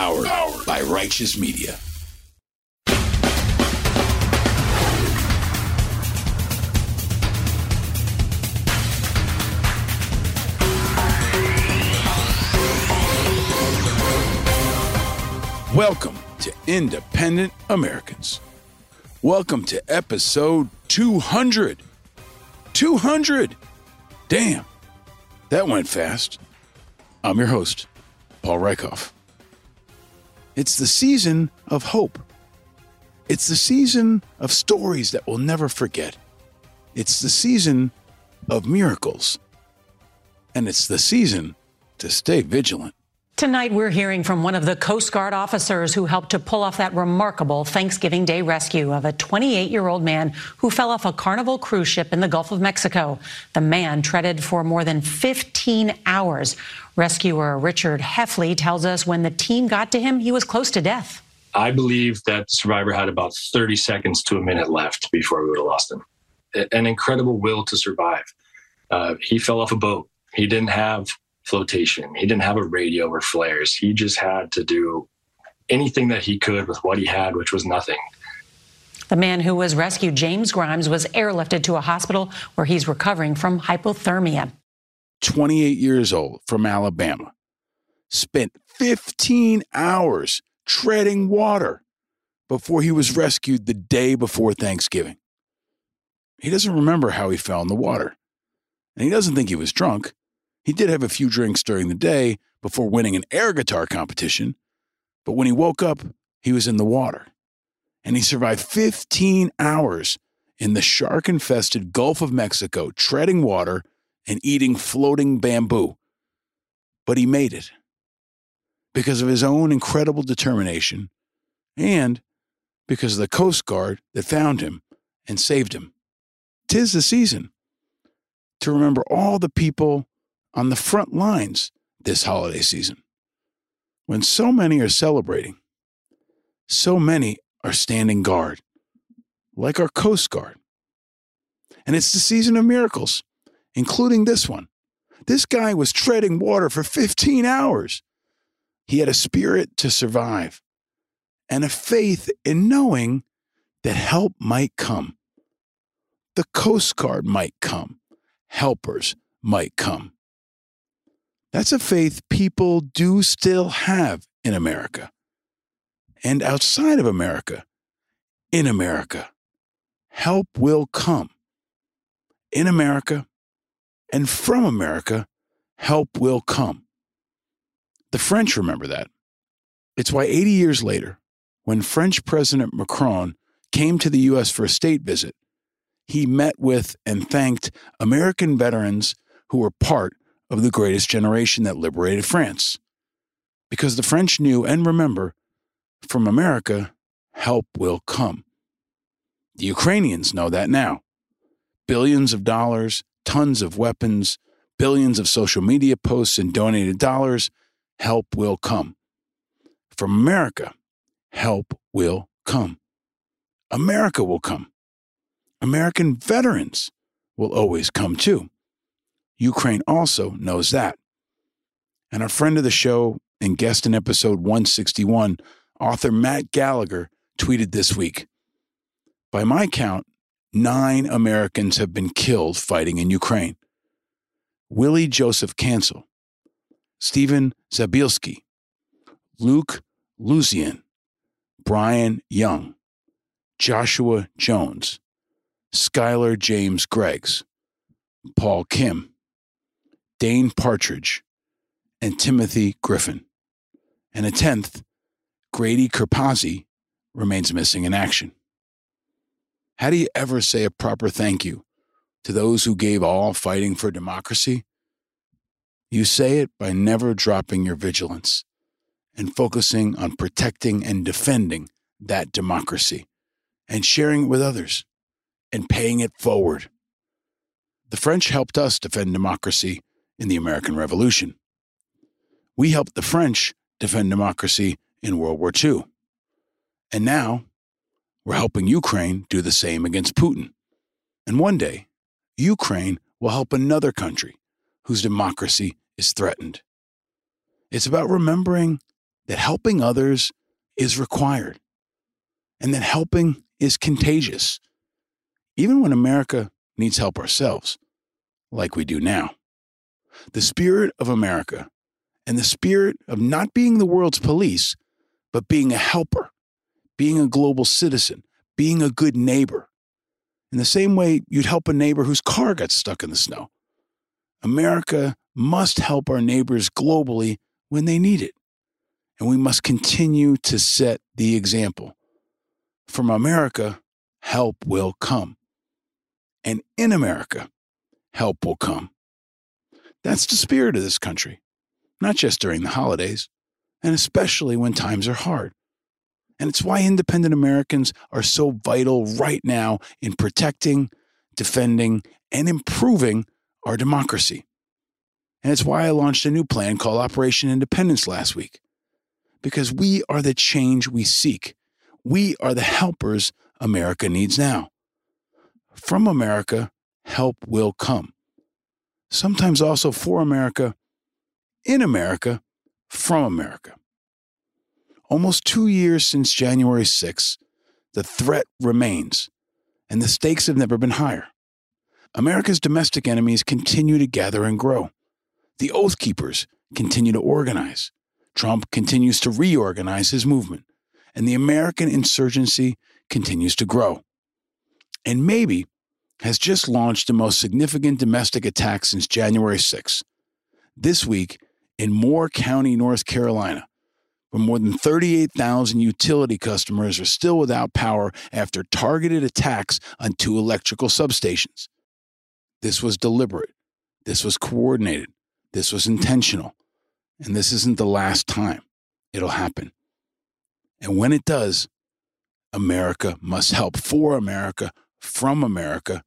Powered by Righteous Media. Welcome to Independent Americans. Welcome to episode 200. 200! Damn, that went fast. I'm your host, Paul Rieckhoff. It's the season of hope. It's the season of stories that we'll never forget. It's the season of miracles. And it's the season to stay vigilant. Tonight, we're hearing from one of the Coast Guard officers who helped to pull off that remarkable Thanksgiving Day rescue of a 28 year old man who fell off a Carnival cruise ship in the Gulf of Mexico. The man treaded for more than 15 hours. Rescuer Richard Heffley tells us when the team got to him, he was close to death. I believe that the survivor had about 30 seconds to a minute left before we would have lost him. An incredible will to survive. Uh, he fell off a boat. He didn't have flotation. He didn't have a radio or flares. He just had to do anything that he could with what he had, which was nothing. The man who was rescued, James Grimes, was airlifted to a hospital where he's recovering from hypothermia. 28 years old from Alabama, spent 15 hours treading water before he was rescued the day before Thanksgiving. He doesn't remember how he fell in the water, and he doesn't think he was drunk. He did have a few drinks during the day before winning an air guitar competition, but when he woke up, he was in the water. And he survived 15 hours in the shark infested Gulf of Mexico, treading water and eating floating bamboo. But he made it because of his own incredible determination and because of the Coast Guard that found him and saved him. Tis the season to remember all the people on the front lines this holiday season. When so many are celebrating, so many are standing guard, like our Coast Guard. And it's the season of miracles, including this one. This guy was treading water for 15 hours. He had a spirit to survive and a faith in knowing that help might come. The Coast Guard might come, helpers might come. That's a faith people do still have in America and outside of America. In America, help will come. In America and from America, help will come. The French remember that. It's why 80 years later, when French President Macron came to the U.S. for a state visit, he met with and thanked American veterans who were part of the greatest generation that liberated France. Because the French knew and remember from America, help will come. The Ukrainians know that now. Billions of dollars, tons of weapons, billions of social media posts and donated dollars, help will come. From America, help will come. America will come. American veterans will always come too. Ukraine also knows that. And our friend of the show and guest in episode 161, author Matt Gallagher, tweeted this week By my count, nine Americans have been killed fighting in Ukraine. Willie Joseph Cancel, Stephen Zabielski, Luke Lucian, Brian Young, Joshua Jones, Skylar James Greggs, Paul Kim, Dane Partridge, and Timothy Griffin. And a tenth, Grady Kurpasi, remains missing in action. How do you ever say a proper thank you to those who gave all fighting for democracy? You say it by never dropping your vigilance and focusing on protecting and defending that democracy and sharing it with others and paying it forward. The French helped us defend democracy in the American Revolution. We helped the French defend democracy in World War II. And now we're helping Ukraine do the same against Putin. And one day, Ukraine will help another country whose democracy is threatened. It's about remembering that helping others is required and that helping is contagious, even when America needs help ourselves, like we do now. The spirit of America and the spirit of not being the world's police, but being a helper, being a global citizen, being a good neighbor. In the same way you'd help a neighbor whose car got stuck in the snow. America must help our neighbors globally when they need it. And we must continue to set the example. From America, help will come. And in America, help will come. That's the spirit of this country, not just during the holidays, and especially when times are hard. And it's why independent Americans are so vital right now in protecting, defending, and improving our democracy. And it's why I launched a new plan called Operation Independence last week. Because we are the change we seek. We are the helpers America needs now. From America, help will come. Sometimes also for America, in America, from America. Almost two years since January 6th, the threat remains, and the stakes have never been higher. America's domestic enemies continue to gather and grow. The Oath Keepers continue to organize. Trump continues to reorganize his movement, and the American insurgency continues to grow. And maybe has just launched the most significant domestic attack since January 6. This week, in Moore County, North Carolina, where more than 38,000 utility customers are still without power after targeted attacks on two electrical substations. This was deliberate. This was coordinated. This was intentional. And this isn't the last time it'll happen. And when it does, America must help for America, from America.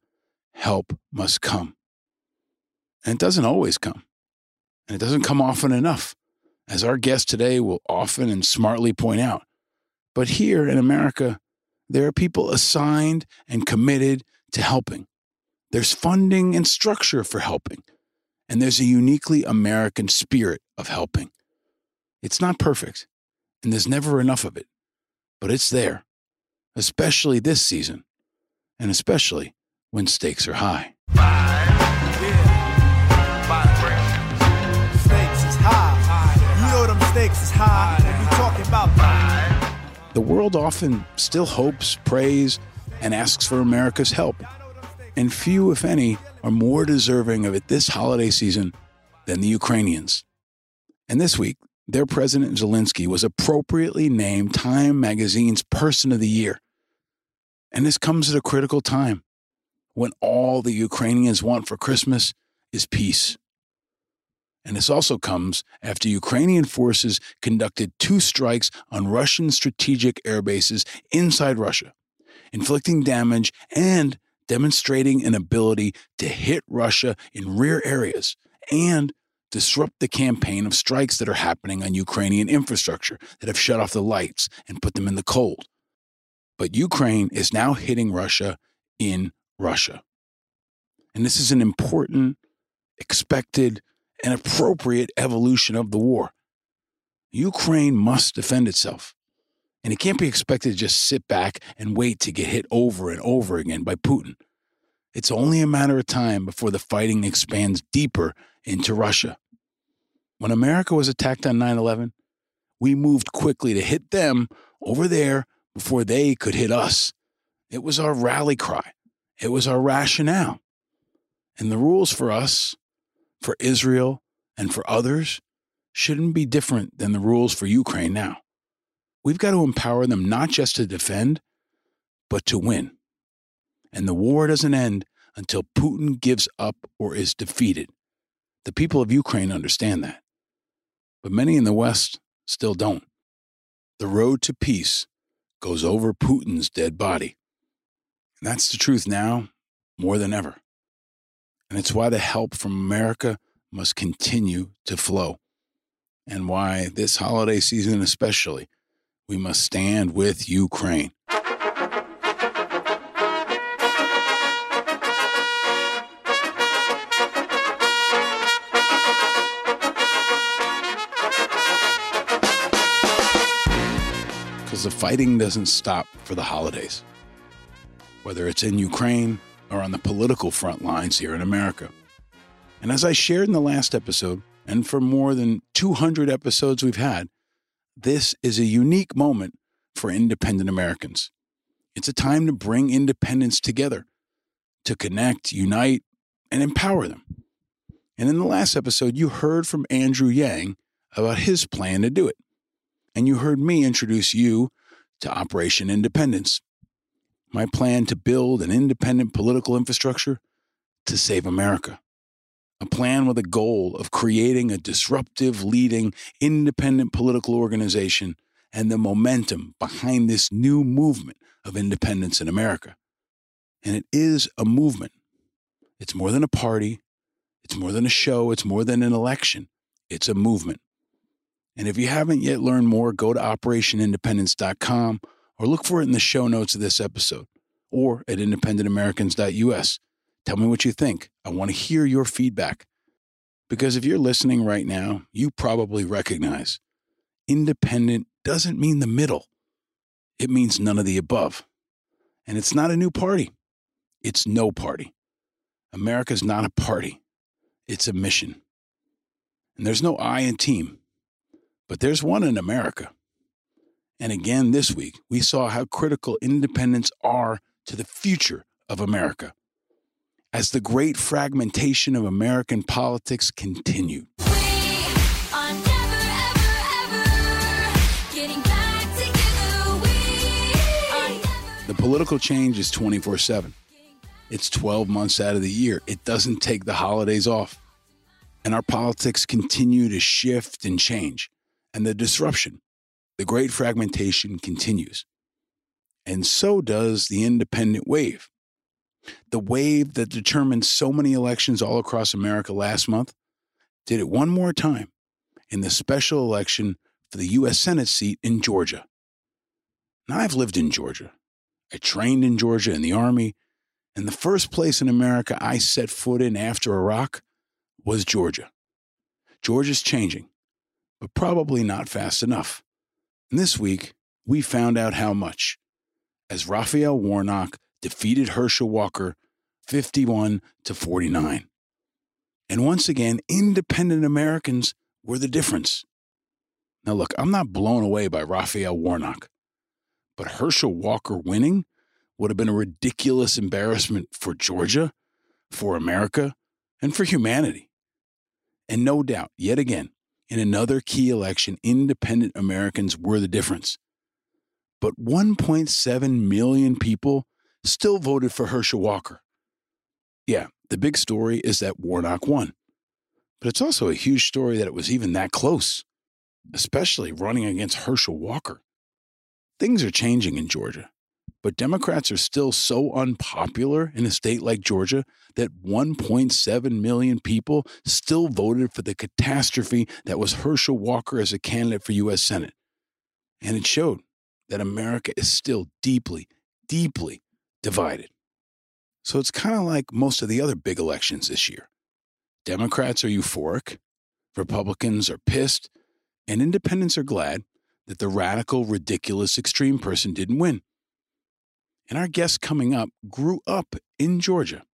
Help must come. And it doesn't always come. And it doesn't come often enough as our guest today will often and smartly point out. But here in America, there are people assigned and committed to helping. There's funding and structure for helping, and there's a uniquely American spirit of helping. It's not perfect, and there's never enough of it, but it's there, especially this season, and especially when stakes are high. The world often still hopes, prays, and asks for America's help. And few, if any, are more deserving of it this holiday season than the Ukrainians. And this week, their president Zelensky was appropriately named Time magazine's Person of the Year. And this comes at a critical time when all the Ukrainians want for Christmas is peace. And this also comes after Ukrainian forces conducted two strikes on Russian strategic air bases inside Russia, inflicting damage and demonstrating an ability to hit Russia in rear areas and disrupt the campaign of strikes that are happening on Ukrainian infrastructure that have shut off the lights and put them in the cold. But Ukraine is now hitting Russia in Russia. And this is an important, expected, and appropriate evolution of the war. Ukraine must defend itself. And it can't be expected to just sit back and wait to get hit over and over again by Putin. It's only a matter of time before the fighting expands deeper into Russia. When America was attacked on 9 11, we moved quickly to hit them over there before they could hit us. It was our rally cry, it was our rationale. And the rules for us for Israel and for others shouldn't be different than the rules for Ukraine now. We've got to empower them not just to defend, but to win. And the war doesn't end until Putin gives up or is defeated. The people of Ukraine understand that. But many in the West still don't. The road to peace goes over Putin's dead body. That's the truth now more than ever. And it's why the help from America must continue to flow. And why this holiday season, especially, we must stand with Ukraine. because the fighting doesn't stop for the holidays, whether it's in Ukraine or on the political front lines here in America. And as I shared in the last episode, and for more than 200 episodes we've had, this is a unique moment for independent Americans. It's a time to bring independents together, to connect, unite, and empower them. And in the last episode, you heard from Andrew Yang about his plan to do it. And you heard me introduce you to Operation Independence, my plan to build an independent political infrastructure to save America. A plan with a goal of creating a disruptive, leading, independent political organization and the momentum behind this new movement of independence in America. And it is a movement. It's more than a party, it's more than a show, it's more than an election. It's a movement. And if you haven't yet learned more, go to operationindependence.com or look for it in the show notes of this episode or at independentamericans.us. Tell me what you think. I want to hear your feedback. Because if you're listening right now, you probably recognize independent doesn't mean the middle, it means none of the above. And it's not a new party, it's no party. America's not a party, it's a mission. And there's no I in team, but there's one in America. And again, this week, we saw how critical independents are to the future of America as the great fragmentation of American politics continued. The political change is 24 7. It's 12 months out of the year. It doesn't take the holidays off. And our politics continue to shift and change. And the disruption, the great fragmentation continues. And so does the independent wave. The wave that determined so many elections all across America last month did it one more time in the special election for the U.S. Senate seat in Georgia. Now, I've lived in Georgia. I trained in Georgia in the Army, and the first place in America I set foot in after Iraq was Georgia. Georgia's changing, but probably not fast enough. And this week, we found out how much as Raphael Warnock defeated Herschel Walker 51 to 49. And once again, independent Americans were the difference. Now, look, I'm not blown away by Raphael Warnock. But Herschel Walker winning would have been a ridiculous embarrassment for Georgia, for America, and for humanity. And no doubt, yet again, in another key election, independent Americans were the difference. But 1.7 million people still voted for Herschel Walker. Yeah, the big story is that Warnock won. But it's also a huge story that it was even that close, especially running against Herschel Walker. Things are changing in Georgia, but Democrats are still so unpopular in a state like Georgia that 1.7 million people still voted for the catastrophe that was Herschel Walker as a candidate for U.S. Senate. And it showed that America is still deeply, deeply divided. So it's kind of like most of the other big elections this year. Democrats are euphoric, Republicans are pissed, and independents are glad that the radical, ridiculous, extreme person didn't win. And our guest coming up grew up in Georgia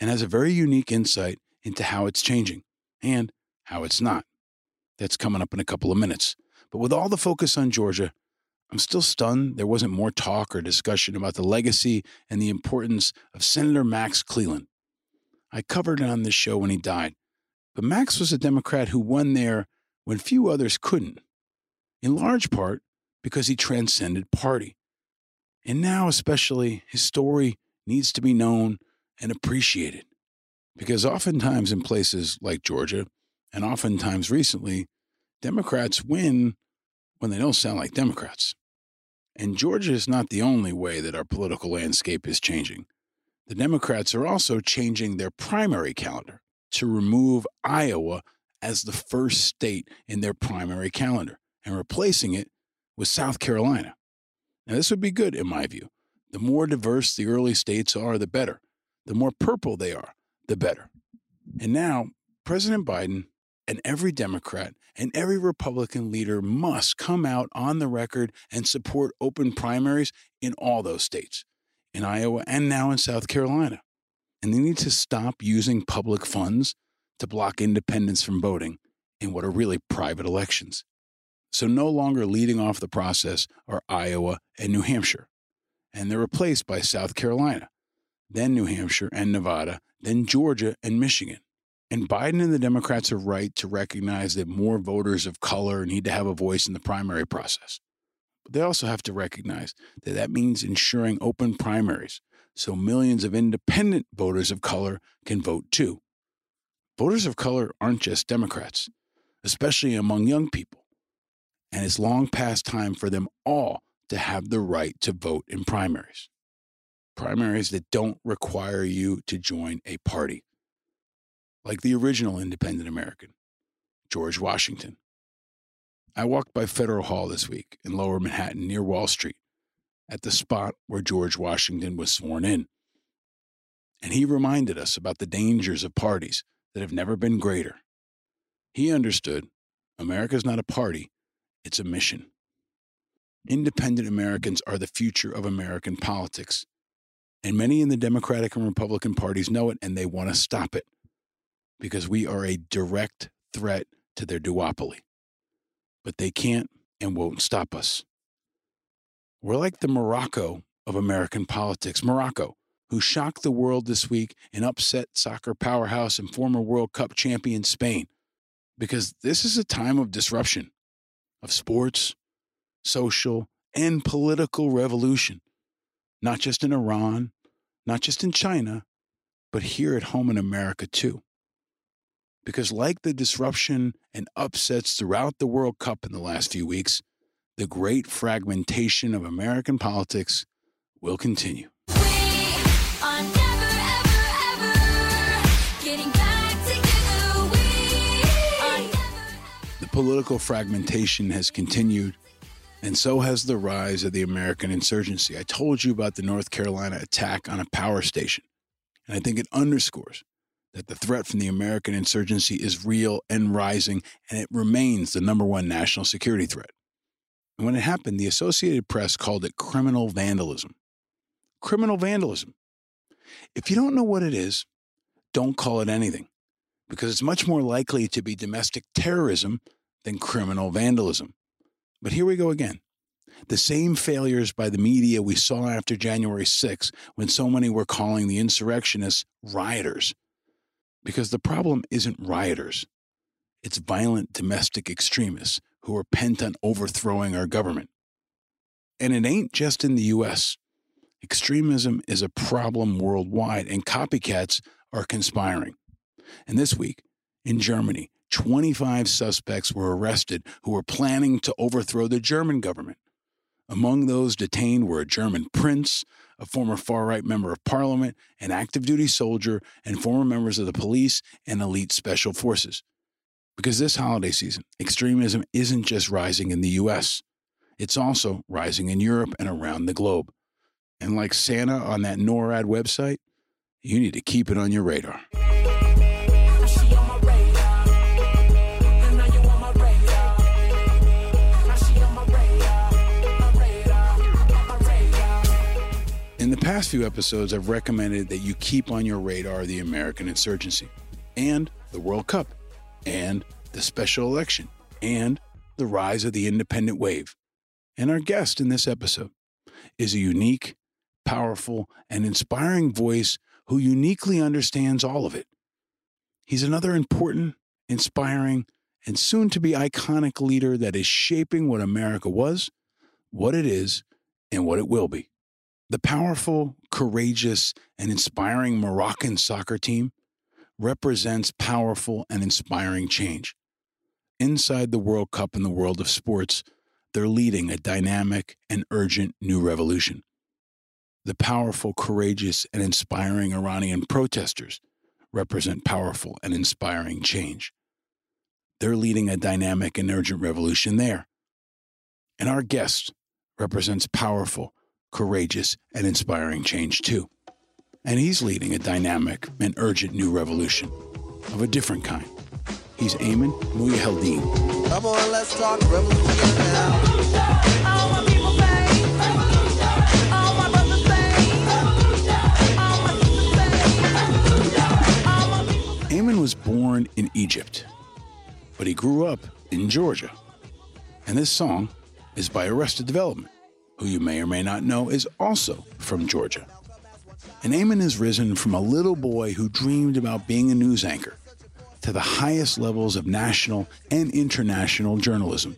and has a very unique insight into how it's changing and how it's not. That's coming up in a couple of minutes. But with all the focus on Georgia, I'm still stunned there wasn't more talk or discussion about the legacy and the importance of Senator Max Cleland. I covered it on this show when he died, but Max was a Democrat who won there when few others couldn't in large part because he transcended party. And now, especially, his story needs to be known and appreciated. Because oftentimes in places like Georgia, and oftentimes recently, Democrats win when they don't sound like Democrats. And Georgia is not the only way that our political landscape is changing. The Democrats are also changing their primary calendar to remove Iowa as the first state in their primary calendar and replacing it with South Carolina. Now, this would be good in my view. The more diverse the early states are, the better. The more purple they are, the better. And now, President Biden and every Democrat And every Republican leader must come out on the record and support open primaries in all those states, in Iowa and now in South Carolina. And they need to stop using public funds to block independents from voting in what are really private elections. So, no longer leading off the process are Iowa and New Hampshire, and they're replaced by South Carolina, then New Hampshire and Nevada, then Georgia and Michigan. And Biden and the Democrats are right to recognize that more voters of color need to have a voice in the primary process. But they also have to recognize that that means ensuring open primaries so millions of independent voters of color can vote too. Voters of color aren't just Democrats, especially among young people. And it's long past time for them all to have the right to vote in primaries. Primaries that don't require you to join a party, like the original independent American, George Washington. I walked by Federal Hall this week in lower Manhattan near Wall Street at the spot where George Washington was sworn in. And he reminded us about the dangers of parties that have never been greater. He understood America's not a party, it's a mission. Independent Americans are the future of American politics. And many in the Democratic and Republican parties know it and they want to stop it because we are a direct threat to their duopoly. But they can't and won't stop us. We're like the Morocco of American politics. Morocco, who shocked the world this week and upset soccer powerhouse and former World Cup champion Spain. Because this is a time of disruption of sports, social, and political revolution, not just in Iran, not just in China, but here at home in America too. Because, like the disruption and upsets throughout the World Cup in the last few weeks, the great fragmentation of American politics will continue. Political fragmentation has continued, and so has the rise of the American insurgency. I told you about the North Carolina attack on a power station, and I think it underscores that the threat from the American insurgency is real and rising, and it remains the number one national security threat. And when it happened, the Associated Press called it criminal vandalism. Criminal vandalism. If you don't know what it is, don't call it anything because it's much more likely to be domestic terrorism than criminal vandalism. But here we go again. The same failures by the media we saw after January 6 when so many were calling the insurrectionists rioters. Because the problem isn't rioters, it's violent domestic extremists who are bent on overthrowing our government. And it ain't just in the US. Extremism is a problem worldwide, and copycats are conspiring. And this week, in Germany, 25 suspects were arrested who were planning to overthrow the German government. Among those detained were a German prince, a former far right member of parliament, an active duty soldier, and former members of the police and elite special forces. Because this holiday season, extremism isn't just rising in the US, it's also rising in Europe and around the globe. And like Santa on that NORAD website, you need to keep it on your radar. In the past few episodes, I've recommended that you keep on your radar the American insurgency and the World Cup and the special election and the rise of the independent wave. And our guest in this episode is a unique, powerful, and inspiring voice who uniquely understands all of it. He's another important, inspiring, and soon to be iconic leader that is shaping what America was, what it is, and what it will be. The powerful, courageous, and inspiring Moroccan soccer team represents powerful and inspiring change. Inside the World Cup and the world of sports, they're leading a dynamic and urgent new revolution. The powerful, courageous, and inspiring Iranian protesters represent powerful and inspiring change. They're leading a dynamic and urgent revolution there. And our guest represents powerful, courageous, and inspiring change too and he's leading a dynamic and urgent new revolution of a different kind. He's Ayman Mohyeldin. Come on, let's talk revolution now. Ayman was born in Egypt, but he grew up in Georgia. And this song is by Arrested Development, who you may or may not know is also from Georgia. And Ayman has risen from a little boy who dreamed about being a news anchor to the highest levels of national and international journalism.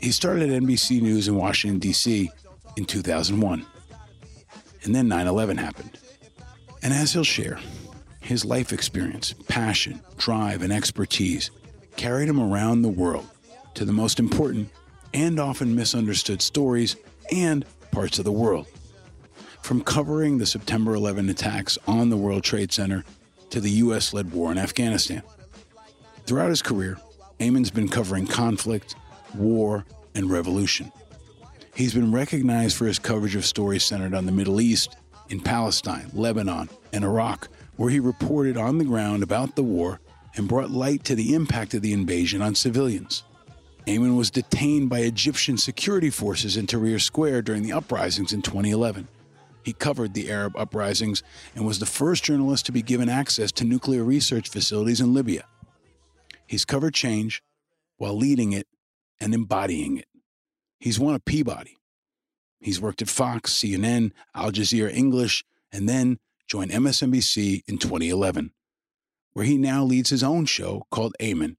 He started at NBC News in Washington, D.C. in 2001. And then 9 11 happened. And as he'll share, his life experience, passion, drive, and expertise carried him around the world to the most important and often misunderstood stories and parts of the world. From covering the September 11 attacks on the World Trade Center to the U.S. led war in Afghanistan. Throughout his career, Ayman's been covering conflict, war, and revolution. He's been recognized for his coverage of stories centered on the Middle East, in Palestine, Lebanon, and Iraq, where he reported on the ground about the war and brought light to the impact of the invasion on civilians. Ayman was detained by Egyptian security forces in Tahrir Square during the uprisings in 2011. He covered the Arab uprisings and was the first journalist to be given access to nuclear research facilities in Libya. He's covered change while leading it and embodying it. He's won a Peabody. He's worked at Fox, CNN, Al Jazeera English, and then joined MSNBC in 2011, where he now leads his own show called Ayman,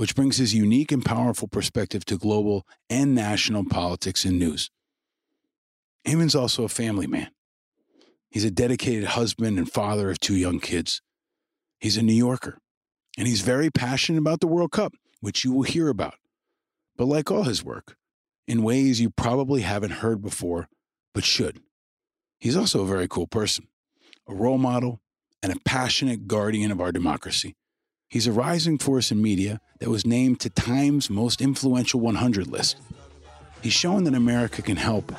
which brings his unique and powerful perspective to global and national politics and news. Ayman's also a family man. He's a dedicated husband and father of two young kids. He's a New Yorker, and he's very passionate about the World Cup, which you will hear about. But like all his work, in ways you probably haven't heard before, but should. He's also a very cool person, a role model, and a passionate guardian of our democracy. He's a rising force in media that was named to Time's most influential 100 list. He's shown that America can help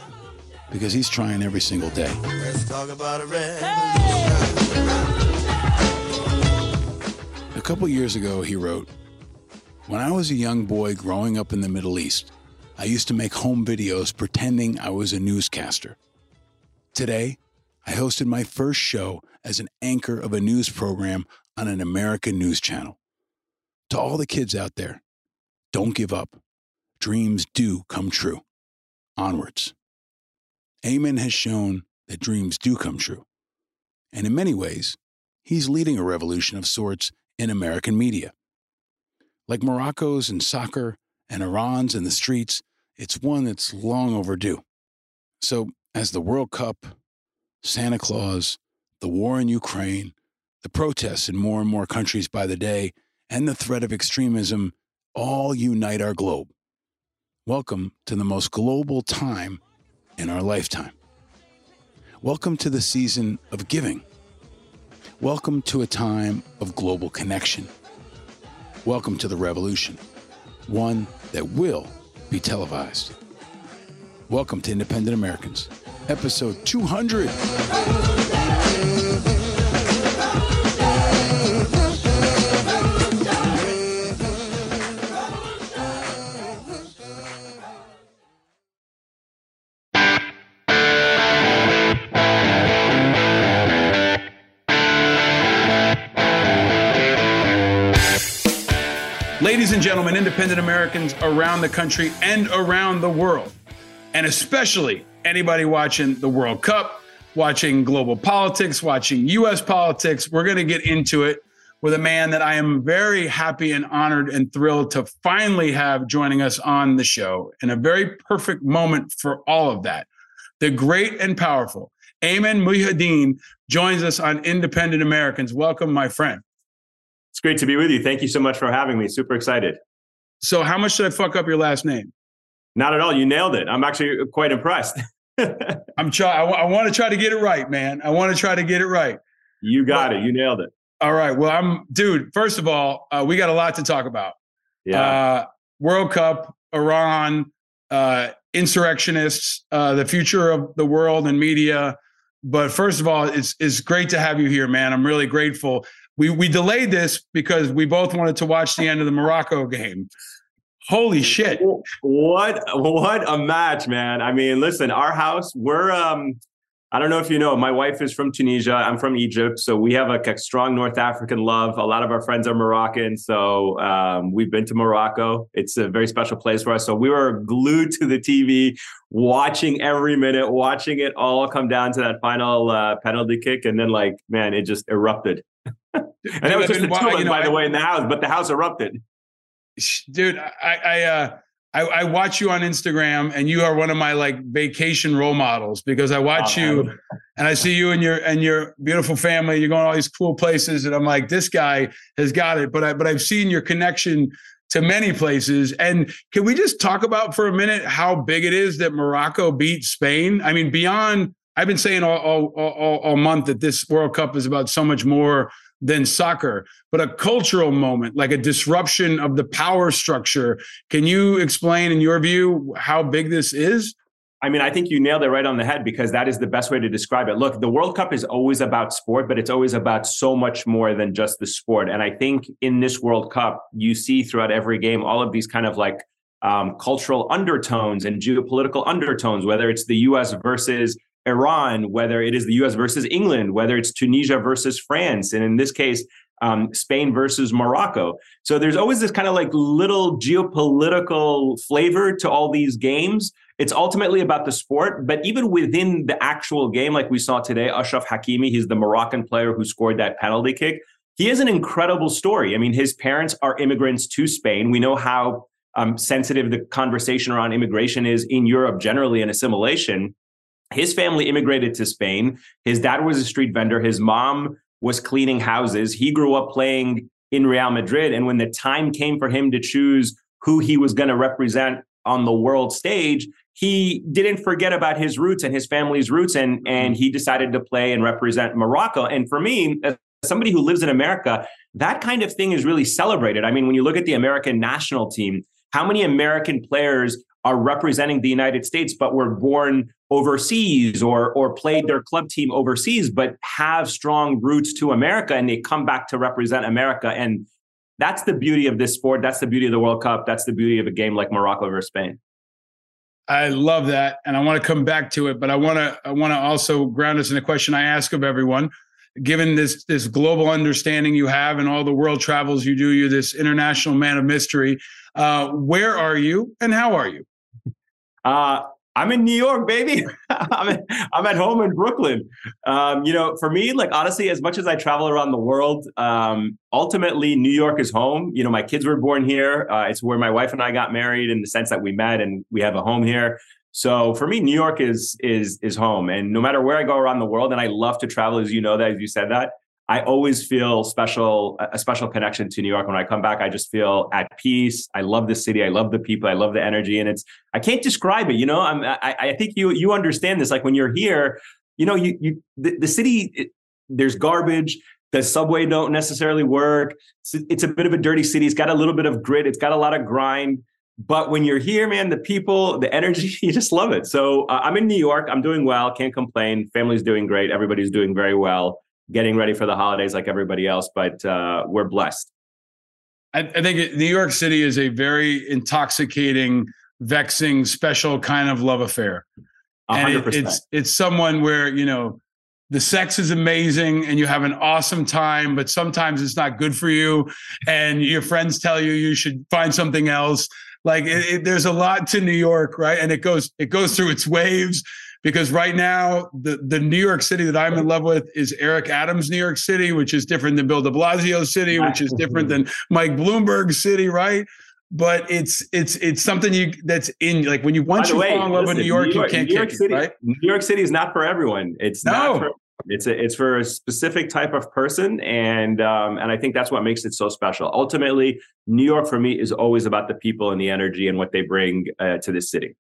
because he's trying every single day. Let's talk about a revolution. A couple years ago, he wrote When I was a young boy growing up in the Middle East, I used to make home videos pretending I was a newscaster. Today, I hosted my first show as an anchor of a news program on an American news channel. To all the kids out there, don't give up. Dreams do come true. Onwards. Ayman has shown that dreams do come true. And in many ways, he's leading a revolution of sorts in American media. Like Morocco's in soccer and Iran's in the streets, it's one that's long overdue. So, as the World Cup, Santa Claus, the war in Ukraine, the protests in more and more countries by the day, and the threat of extremism all unite our globe. Welcome to the most global time in our lifetime. Welcome to the season of giving. Welcome to a time of global connection. Welcome to the revolution, one that will be televised. Welcome to Independent Americans, episode 200. Ladies and gentlemen, independent Americans around the country and around the world, and especially anybody watching the World Cup, watching global politics, watching US politics, we're going to get into it with a man that I am very happy and honored and thrilled to finally have joining us on the show in a very perfect moment for all of that. The great and powerful Ayman Mohyeldin joins us on Independent Americans. Welcome, my friend. It's great to be with you. Thank you so much for having me. Super excited. So, how much did I fuck up your last name? Not at all. You nailed it. I'm actually quite impressed. I'm try. I, w- I want to try to get it right, man. I want to try to get it right. You got it. You nailed it. All right. Well, I'm, dude. First of all, uh, we got a lot to talk about. Yeah. Uh, World Cup, Iran, uh, insurrectionists, uh, the future of the world and media. But first of all, it's it's great to have you here, man. I'm really grateful. We we delayed this because we both wanted to watch the end of the Morocco game. Holy shit! What what a match, man! I mean, listen, our house, we're um, I don't know if you know, my wife is from Tunisia. I'm from Egypt, so we have a, a strong North African love. A lot of our friends are Moroccan, so um, we've been to Morocco. It's a very special place for us. So we were glued to the TV, watching every minute, watching it all come down to that final uh, penalty kick, and then like, man, it just erupted. And that was just the two know, by the way, in the house, but the house erupted. Dude, I, I uh I, I, watch you on Instagram, and you are one of my like vacation role models because I watch oh, you, and I see you and your and your beautiful family. You're going all these cool places, and I'm like, this guy has got it. But I but I've seen your connection to many places. And can we just talk about for a minute how big it is that Morocco beat Spain? I mean, beyond I've been saying all all, all, all month that this World Cup is about so much more than soccer, but a cultural moment, like a disruption of the power structure. Can you explain, in your view, how big this is? I mean, I think you nailed it right on the head because that is the best way to describe it. Look, the World Cup is always about sport, but it's always about so much more than just the sport. And I think in this World Cup, you see throughout every game all of these kind of like um, cultural undertones and geopolitical undertones, whether it's the US versus Iran, whether it is the US versus England, whether it's Tunisia versus France, and in this case, um, Spain versus Morocco. So there's always this kind of like little geopolitical flavor to all these games. It's ultimately about the sport, but even within the actual game, like we saw today, Achraf Hakimi, he's the Moroccan player who scored that penalty kick. He has an incredible story. I mean, his parents are immigrants to Spain. We know how um, sensitive the conversation around immigration is in Europe generally and assimilation his family immigrated to Spain. His dad was a street vendor. His mom was cleaning houses. He grew up playing in Real Madrid. And when the time came for him to choose who he was going to represent on the world stage, he didn't forget about his roots and his family's roots. And, and he decided to play and represent Morocco. And for me, as somebody who lives in America, that kind of thing is really celebrated. I mean, when you look at the American national team, how many American players are representing the United States, but were born overseas or or played their club team overseas, but have strong roots to America, and they come back to represent America. And that's the beauty of this sport. That's the beauty of the World Cup. That's the beauty of a game like Morocco versus Spain. I love that, and I want to come back to it, but I want to I want to also ground us in a question I ask of everyone. Given this this global understanding you have and all the world travels you do, you're this international man of mystery. Uh, where are you, and how are you? Uh, I'm in New York, baby. I'm, at, I'm at home in Brooklyn. Um, you know, for me, like honestly, as much as I travel around the world, um, ultimately New York is home. You know, my kids were born here. Uh, it's where my wife and I got married in the sense that we met and we have a home here. So for me, New York is is is home. And no matter where I go around the world, and I love to travel, as you know that, as you said that, I always feel special, a special connection to New York. When I come back, I just feel at peace. I love the city. I love the people. I love the energy, and it's I can't describe it. You know, I'm, I, I think you you understand this. Like when you're here, you know, you you the, the city. It, there's garbage. The subway don't necessarily work. It's, it's a bit of a dirty city. It's got a little bit of grit. It's got a lot of grind. But when you're here, man, the people, the energy, you just love it. So uh, I'm in New York. I'm doing well. Can't complain. Family's doing great. Everybody's doing very well getting ready for the holidays like everybody else, but uh, we're blessed. I, I think New York City is a very intoxicating, vexing, special kind of love affair. 100%. And it, it's it's someone where you know the sex is amazing and you have an awesome time, but sometimes it's not good for you, and your friends tell you you should find something else. Like it, it, there's a lot to New York, right? And it goes it goes through its waves because right now the, the New York City that I'm in love with is Eric Adams, New York City, which is different than Bill de Blasio City, which is different than Mike Bloomberg City, right? But it's it's it's something you that's in like when you once you way, fall in love with New York, New York, you can't New York kick City, it, right? New York City is not for everyone. It's no. not for it's a, it's for a specific type of person, and um, and I think that's what makes it so special. Ultimately, New York for me is always about the people and the energy and what they bring uh, to the city.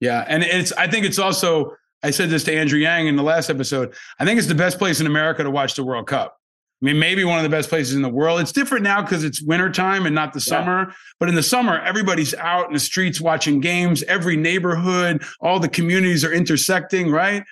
Yeah, and it's I think it's also I said this to Andrew Yang in the last episode. I think it's the best place in America to watch the World Cup. I mean, maybe one of the best places in the world. It's different now because it's wintertime and not the yeah. summer. But in the summer, everybody's out in the streets watching games. Every neighborhood, all the communities are intersecting, right?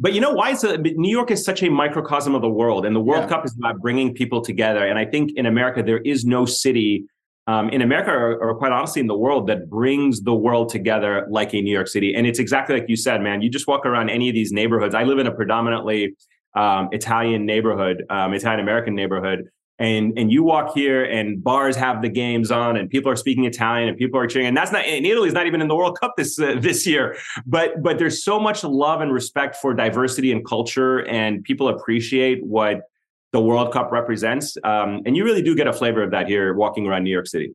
But you know why? So New York is such a microcosm of the world, and the World yeah. Cup is about bringing people together. And I think in America, there is no city um, in America or, or, quite honestly in the world that brings the world together like a New York City. And it's exactly like you said, man. You just walk around any of these neighborhoods. I live in a predominantly um, Italian neighborhood, um, Italian American neighborhood. And, and you walk here and bars have the games on and people are speaking Italian and people are cheering and that's not and Italy's not even in the World Cup this uh, this year but but there's so much love and respect for diversity and culture and people appreciate what the World Cup represents. Um, and you really do get a flavor of that here walking around New York City.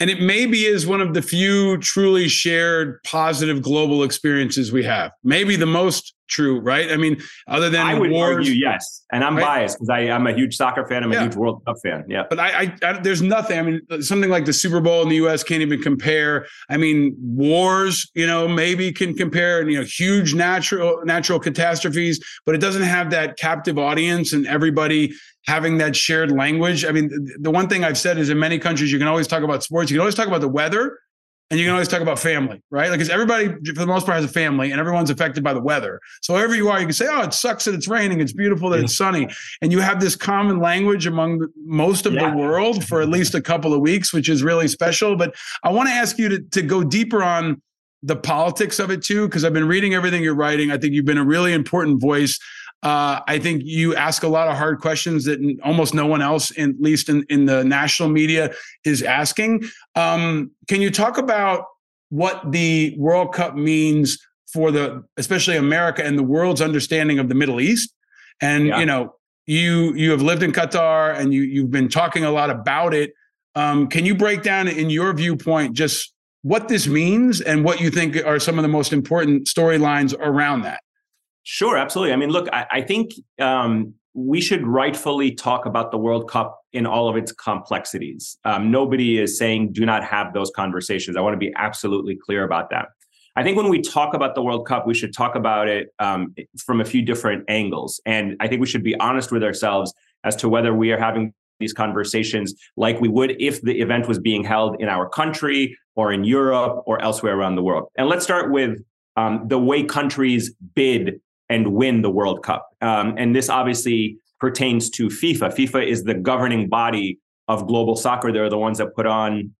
And it maybe is one of the few truly shared positive global experiences we have. Maybe the most true, right? I mean, other than I would wars, argue yes, and I'm right? biased because I'm a huge soccer fan. I'm yeah. a huge World Cup fan. Yeah, but I, I, I, there's nothing. I mean, something like the Super Bowl in the U.S. can't even compare. I mean, wars, you know, maybe can compare. and You know, huge natural natural catastrophes, but it doesn't have that captive audience and everybody having that shared language. I mean, the one thing I've said is in many countries you can always talk about sports, you can always talk about the weather and you can always talk about family, right? Like, because everybody, for the most part, has a family, and everyone's affected by the weather. So wherever you are, you can say, "Oh, it sucks that it's raining. It's beautiful that yeah. it's sunny," and you have this common language among most of yeah. the world for at least a couple of weeks, which is really special. But I want to ask you to to go deeper on the politics of it too, because I've been reading everything you're writing. I think you've been a really important voice uh, I think you ask a lot of hard questions that almost no one else, at least in, in the national media, is asking. Um, can you talk about what the World Cup means for the, especially America and the world's understanding of the Middle East? And yeah. you know, you you have lived in Qatar and you you've been talking a lot about it. Um, can you break down, in your viewpoint, just what this means and what you think are some of the most important storylines around that? Sure, absolutely. I mean, look, I, I think um, we should rightfully talk about the World Cup in all of its complexities. Um, nobody is saying do not have those conversations. I want to be absolutely clear about that. I think when we talk about the World Cup, we should talk about it um, from a few different angles. And I think we should be honest with ourselves as to whether we are having these conversations like we would if the event was being held in our country or in Europe or elsewhere around the world. And let's start with um, the way countries bid and win the World Cup. Um, and this obviously pertains to FIFA. FIFA is the governing body of global soccer. They're the ones that put on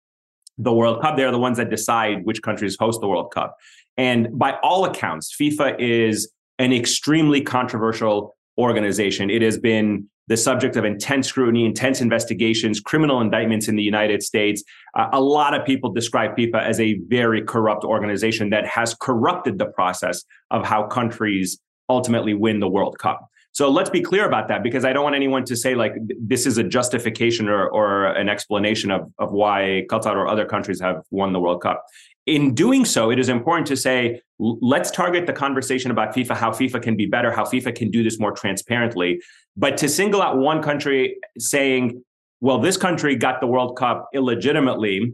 the World Cup. They're the ones that decide which countries host the World Cup. And by all accounts, FIFA is an extremely controversial organization. It has been the subject of intense scrutiny, intense investigations, criminal indictments in the United States. Uh, a lot of people describe FIFA as a very corrupt organization that has corrupted the process of how countries ultimately win the World Cup. So let's be clear about that because I don't want anyone to say like this is a justification or, or an explanation of, of why Qatar or other countries have won the World Cup. In doing so, it is important to say let's target the conversation about FIFA, how FIFA can be better, how FIFA can do this more transparently. But to single out one country saying, well, this country got the World Cup illegitimately,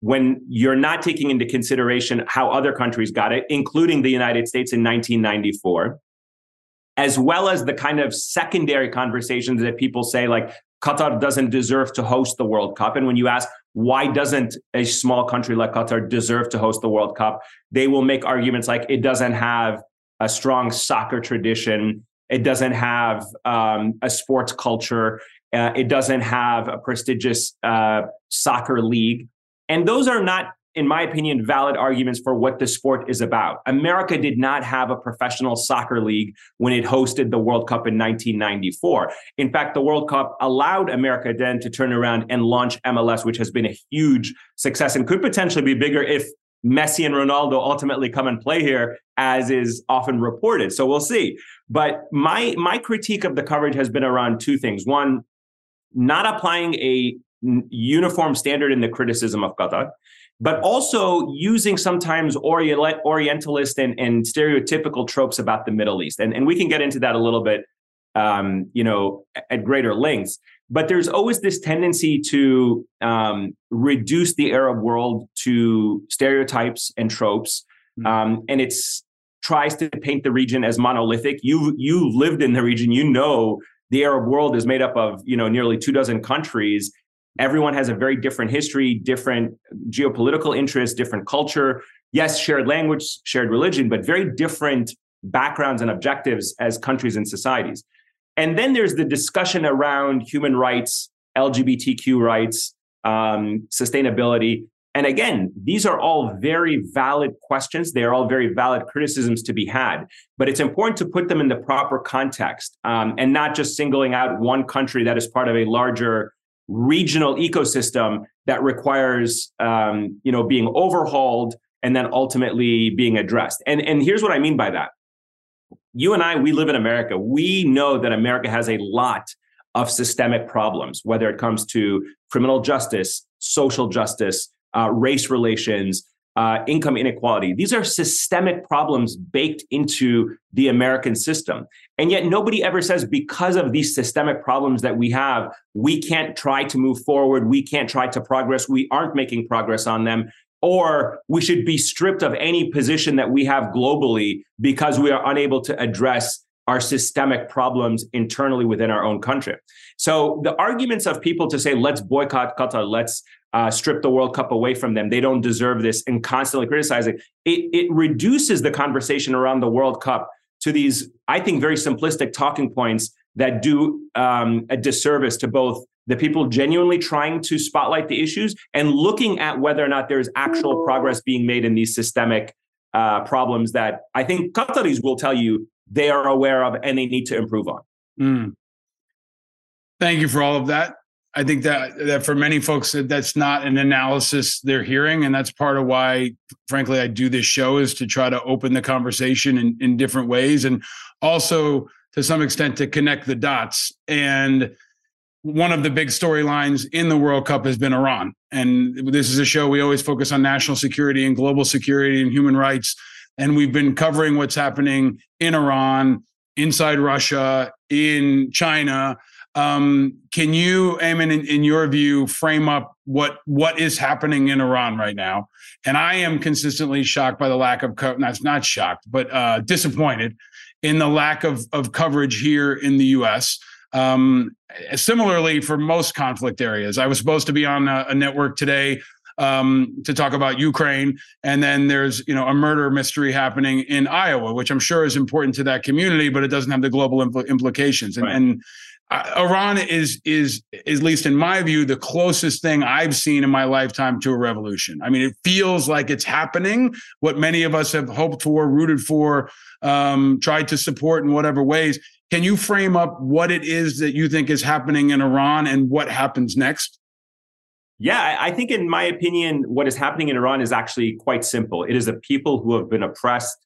when you're not taking into consideration how other countries got it, including the United States in 1994 as well as the kind of secondary conversations that people say, like, Qatar doesn't deserve to host the World Cup. And when you ask, why doesn't a small country like Qatar deserve to host the World Cup? They will make arguments like it doesn't have a strong soccer tradition, it doesn't have um, a sports culture, uh, it doesn't have a prestigious uh, soccer league. And those are not in my opinion, valid arguments for what the sport is about. America did not have a professional soccer league when it hosted the World Cup in 1994. In fact, the World Cup allowed America then to turn around and launch MLS, which has been a huge success and could potentially be bigger if Messi and Ronaldo ultimately come and play here, as is often reported. So we'll see. But my my critique of the coverage has been around two things. One, not applying a uniform standard in the criticism of Qatar but also using sometimes Orientalist and, and stereotypical tropes about the Middle East. And, and we can get into that a little bit, um, you know, at greater lengths. But there's always this tendency to um, reduce the Arab world to stereotypes and tropes. Mm-hmm. Um, and it's tries to paint the region as monolithic. You you lived in the region, you know the Arab world is made up of you know nearly two dozen countries, everyone has a very different history, different geopolitical interests, different culture. Yes, shared language, shared religion, but very different backgrounds and objectives as countries and societies. And then there's the discussion around human rights, LGBTQ rights, um, sustainability. And again, these are all very valid questions. They are all very valid criticisms to be had. But it's important to put them in the proper context um, and not just singling out one country that is part of a larger regional ecosystem that requires, um, you know, being overhauled and then ultimately being addressed. And and here's what I mean by that. You and I, we live in America. We know that America has a lot of systemic problems, whether it comes to criminal justice, social justice, uh, race relations, uh, income inequality. These are systemic problems baked into the American system. And yet, nobody ever says because of these systemic problems that we have, we can't try to move forward. We can't try to progress. We aren't making progress on them. Or we should be stripped of any position that we have globally because we are unable to address our systemic problems internally within our own country. So the arguments of people to say, let's boycott Qatar, let's uh, strip the World Cup away from them, they don't deserve this, and constantly criticizing, it, it reduces the conversation around the World Cup to these, I think, very simplistic talking points that do um, a disservice to both the people genuinely trying to spotlight the issues and looking at whether or not there's actual progress being made in these systemic uh, problems that I think Qataris will tell you they are aware of and they need to improve on. Mm. Thank you for all of that. I think that that for many folks that that's not an analysis they're hearing, and that's part of why, frankly, I do this show is to try to open the conversation in, in different ways, and also to some extent to connect the dots. And one of the big storylines in the World Cup has been Iran, and this is a show we always focus on national security and global security and human rights and we've been covering what's happening in Iran, inside Russia, in China. Um, can you, Ayman, in, in, your view, frame up what what is happening in Iran right now? And I am consistently shocked by the lack of co- not not shocked, but uh, disappointed in the lack of of coverage here in the U.S. Um, similarly, for most conflict areas, I was supposed to be on a, a network today um, to talk about Ukraine, and then there's you know a murder mystery happening in Iowa, which I'm sure is important to that community, but it doesn't have the global impl- implications. And, right. and uh, Iran is is at least in my view the closest thing I've seen in my lifetime to a revolution. I mean, it feels like it's happening. What many of us have hoped for, rooted for, um, tried to support in whatever ways. Can you frame up what it is that you think is happening in Iran and what happens next? Yeah, I think, in my opinion, what is happening in Iran is actually quite simple. It is the people who have been oppressed,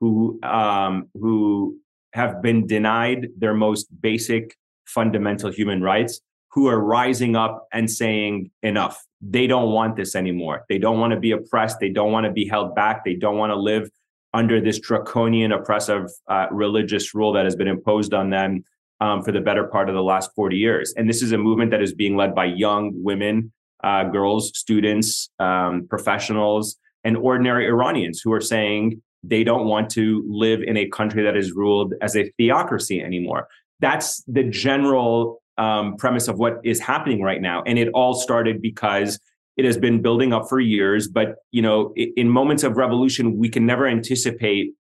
who um, who have been denied their most basic fundamental human rights, who are rising up and saying enough. They don't want this anymore. They don't want to be oppressed. They don't want to be held back. They don't want to live under this draconian, oppressive uh, religious rule that has been imposed on them um, for the better part of the last 40 years. And this is a movement that is being led by young women uh, girls, students, um, professionals, and ordinary Iranians who are saying they don't want to live in a country that is ruled as a theocracy anymore. That's the general um, premise of what is happening right now, and it all started because it has been building up for years. But you know, in moments of revolution, we can never anticipate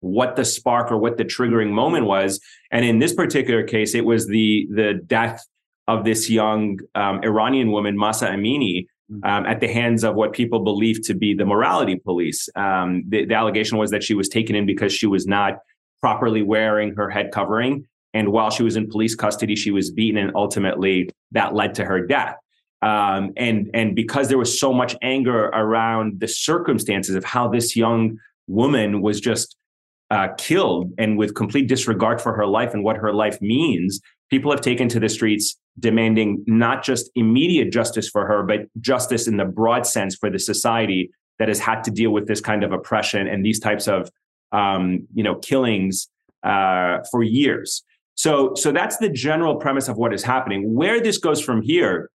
what the spark or what the triggering moment was. And in this particular case, it was the the death of this young um, Iranian woman, Mahsa Amini, mm-hmm. um, at the hands of what people believe to be the morality police. Um, the, the, allegation was that she was taken in because she was not properly wearing her head covering. And while she was in police custody, she was beaten, and ultimately that led to her death. Um, and and because there was so much anger around the circumstances of how this young woman was just uh, killed, and with complete disregard for her life and what her life means, people have taken to the streets demanding not just immediate justice for her, but justice in the broad sense for the society that has had to deal with this kind of oppression and these types of um, you know killings uh, for years. So so that's the general premise of what is happening. Where this goes from here,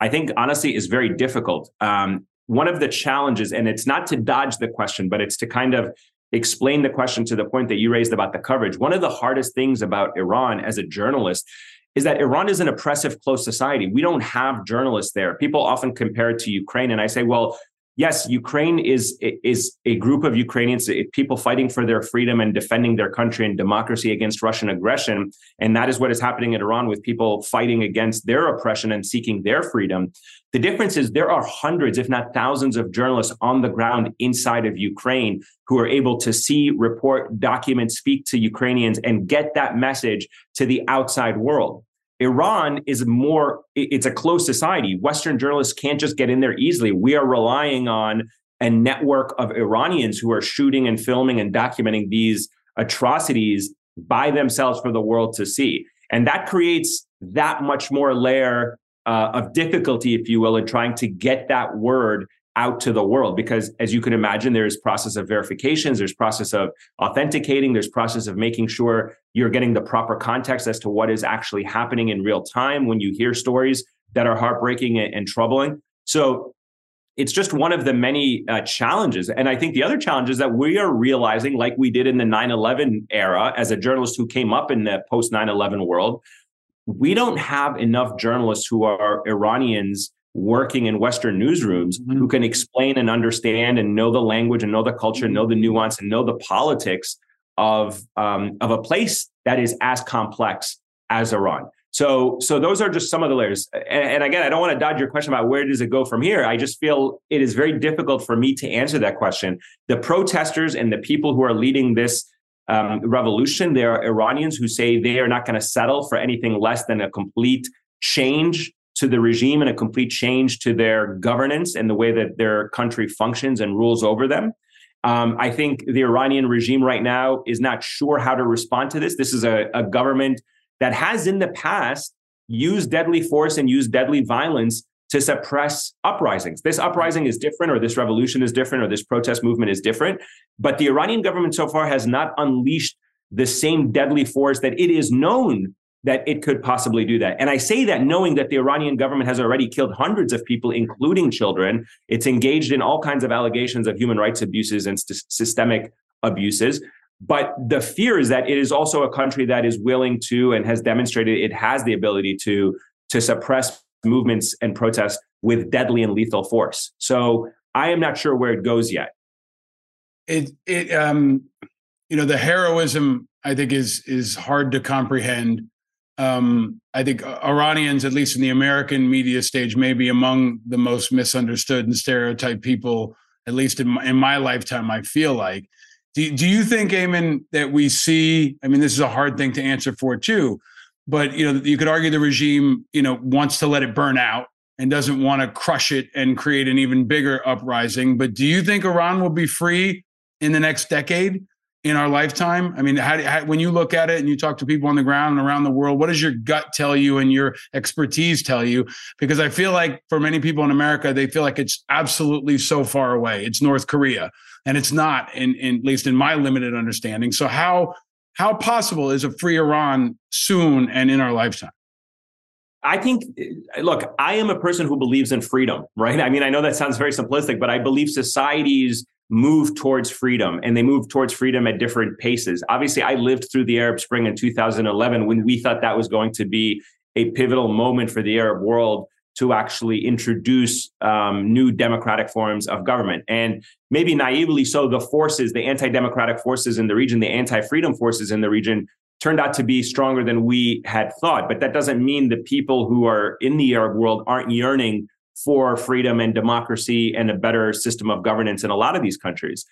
I think honestly is very difficult. Um, one of the challenges, and it's not to dodge the question, but it's to kind of explain the question to the point that you raised about the coverage. One of the hardest things about Iran as a journalist is that Iran is an oppressive, closed society. We don't have journalists there. People often compare it to Ukraine. And I say, well, yes, Ukraine is is a group of Ukrainians, eh, people fighting for their freedom and defending their country and democracy against Russian aggression, and that is what is happening in Iran with people fighting against their oppression and seeking their freedom. The difference is there are hundreds, if not thousands, of journalists on the ground inside of Ukraine who are able to see, report, document, speak to Ukrainians, and get that message to the outside world. Iran is more, it's a closed society. Western journalists can't just get in there easily. We are relying on a network of Iranians who are shooting and filming and documenting these atrocities by themselves for the world to see. And that creates that much more layer uh, of difficulty, if you will, in trying to get that word out to the world. Because as you can imagine there's process of verifications there's process of authenticating there's process of making sure you're getting the proper context as to what is actually happening in real time when you hear stories that are heartbreaking and, and troubling. So it's just one of the many uh, challenges. And i think the other challenge is that we are realizing like we did in the 9-11 era as a journalist who came up in the post 9-11 world we don't have enough journalists who are iranians working in Western newsrooms mm-hmm. who can explain and understand and know the language and know the culture, know the nuance, and know the politics of um, of a place that is as complex as Iran. So, so those are just some of the layers. And, and, again, I don't want to dodge your question about where does it go from here. I just feel it is very difficult for me to answer that question. The protesters and the people who are leading this um, revolution, they are Iranians who say they are not going to settle for anything less than a complete change to the regime and a complete change to their governance and the way that their country functions and rules over them. Um, I think the Iranian regime right now is not sure how to respond to this. This is a, a government that has in the past used deadly force and used deadly violence to suppress uprisings. This uprising is different, or this revolution is different, or this protest movement is different. But the Iranian government so far has not unleashed the same deadly force that it is known that it could possibly do that. And I say that knowing that the Iranian government has already killed hundreds of people, including children. It's engaged in all kinds of allegations of human rights abuses and st- systemic abuses. But the fear is that it is also a country that is willing to and has demonstrated it has the ability to, to suppress movements and protests with deadly and lethal force. So I am not sure where it goes yet. It, it, um, you know, the heroism I think is is hard to comprehend um, I think Iranians, at least in the American media stage, may be among the most misunderstood and stereotyped people, at least in my, in my lifetime. I feel like. Do, do you think, Ayman, that we see? I mean, this is a hard thing to answer for too, but you know, you could argue the regime, you know, wants to let it burn out and doesn't want to crush it and create an even bigger uprising. But do you think Iran will be free in the next decade? in our lifetime? I mean, how, how, when you look at it and you talk to people on the ground and around the world, what does your gut tell you and your expertise tell you? Because I feel like for many people in America, they feel like it's absolutely so far away. It's North Korea, and it's not, in, in at least in my limited understanding. So how how possible is a free Iran soon and in our lifetime? I think, eh, look, I am a person who believes in freedom, right? I mean, I know that sounds very simplistic, but I believe societies move towards freedom and they move towards freedom at different paces. Obviously, I lived through the Arab Spring in 2011 when we thought that was going to be a pivotal moment for the Arab world to actually introduce um, new democratic forms of government. And maybe naively so, the forces, the anti democratic forces in the region, the anti freedom forces in the region, turned out to be stronger than we had thought. But that doesn't mean the people who are in the Arab world aren't yearning for freedom and democracy and a better system of governance in a lot of these countries.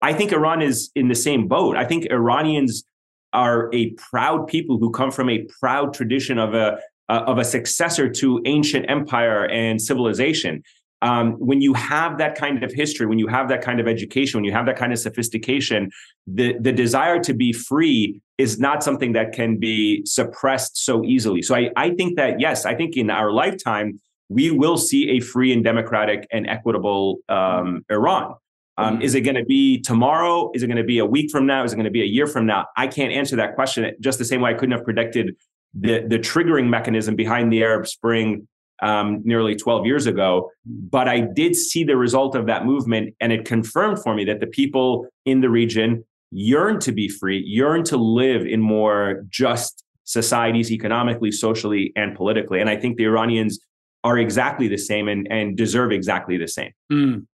I think Iran is in the same boat. I think Iranians are a proud people who come from a proud tradition of a uh, of a successor to ancient empire and civilization. Um, when you have that kind of history, when you have that kind of education, when you have that kind of sophistication, the, the desire to be free is not something that can be suppressed so easily. So I, I think that, yes, I think in our lifetime, we will see a free and democratic and equitable um, Iran. Um, mm-hmm. Is it going to be tomorrow? Is it going to be a week from now? Is it going to be a year from now? I can't answer that question. Just the same way I couldn't have predicted the the triggering mechanism behind the Arab Spring um, nearly 12 years ago. But I did see the result of that movement, and it confirmed for me that the people in the region yearn to be free, yearn to live in more just societies, economically, socially, and politically. And I think the Iranians are exactly the same and, and deserve exactly the same. Mm.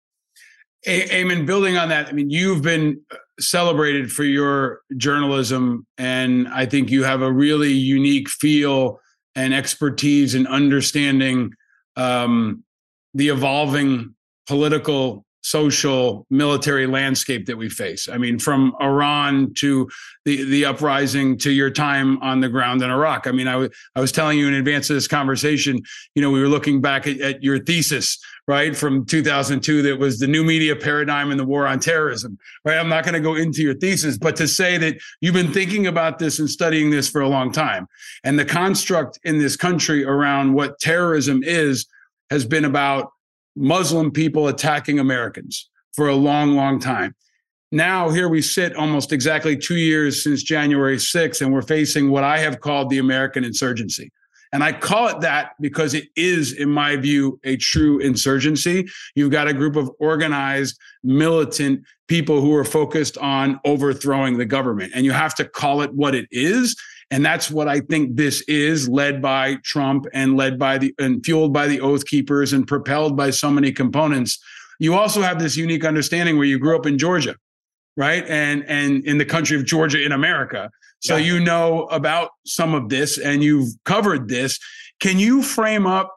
Ayman, building on that, I mean, you've been celebrated for your journalism, and I think you have a really unique feel and expertise in understanding um, the evolving political social military landscape that we face. I mean, from Iran to the the uprising to your time on the ground in Iraq. I mean, I, w- I was telling you in advance of this conversation, you know, we were looking back at, at your thesis, right, from 2002 that was the new media paradigm in the war on terrorism, right? I'm not going to go into your thesis, but to say that you've been thinking about this and studying this for a long time. And the construct in this country around what terrorism is has been about Muslim people attacking Americans for a long, long time. Now, here we sit almost exactly two years since January 6th, and we're facing what I have called the American insurgency. And I call it that because it is, in my view, a true insurgency. You've got a group of organized, militant people who are focused on overthrowing the government. And you have to call it what it is. And that's what I think this is, led by Trump and led by the and fueled by the Oath Keepers and propelled by so many components. You also have this unique understanding where you grew up in Georgia, right? And and in the country of Georgia in America. So yeah. you know about some of this and you've covered this. Can you frame up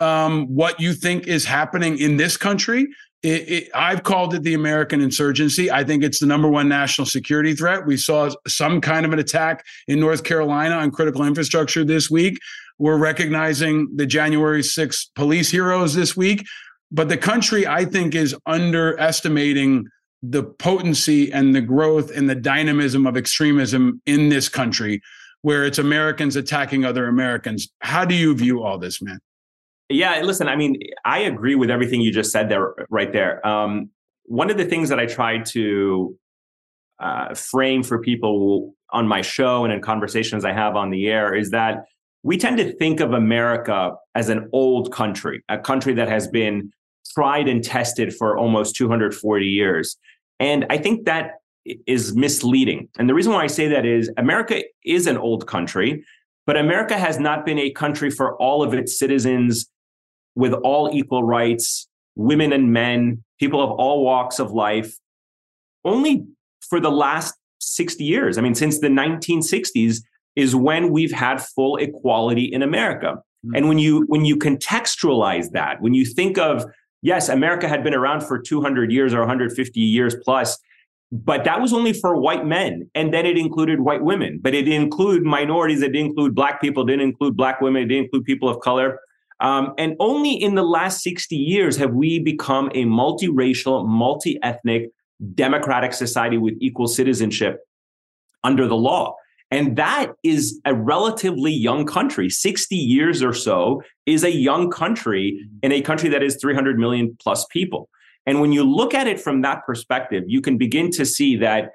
um, what you think is happening in this country it, it, I've called it the American insurgency. I think it's the number one national security threat. We saw some kind of an attack in North Carolina on critical infrastructure this week. We're recognizing the January 6th police heroes this week. But the country, I think, is underestimating the potency and the growth and the dynamism of extremism in this country, where it's Americans attacking other Americans. How do you view all this, man? Yeah, listen, I mean, I agree with everything you just said there, right there. Um, one of the things that I try to uh, frame for people on my show and in conversations I have on the air is that we tend to think of America as an old country, a country that has been tried and tested for almost 240 years. And I think that is misleading. And the reason why I say that is America is an old country, but America has not been a country for all of its citizens with all equal rights, women and men, people of all walks of life, only for the last 60 years. I mean, since the 1960s is when we've had full equality in America. Mm-hmm. And when you when you contextualize that, when you think of yes, America had been around for 200 years or 150 years plus, but that was only for white men and then it included white women but it didn't minorities it didn't include black people it didn't include black women it didn't include people of color um, and only in the last 60 years have we become a multiracial, multi ethnic, democratic society with equal citizenship under the law. And that is a relatively young country. 60 years or so is a young country in a country that is 300 million plus people. And when you look at it from that perspective, you can begin to see that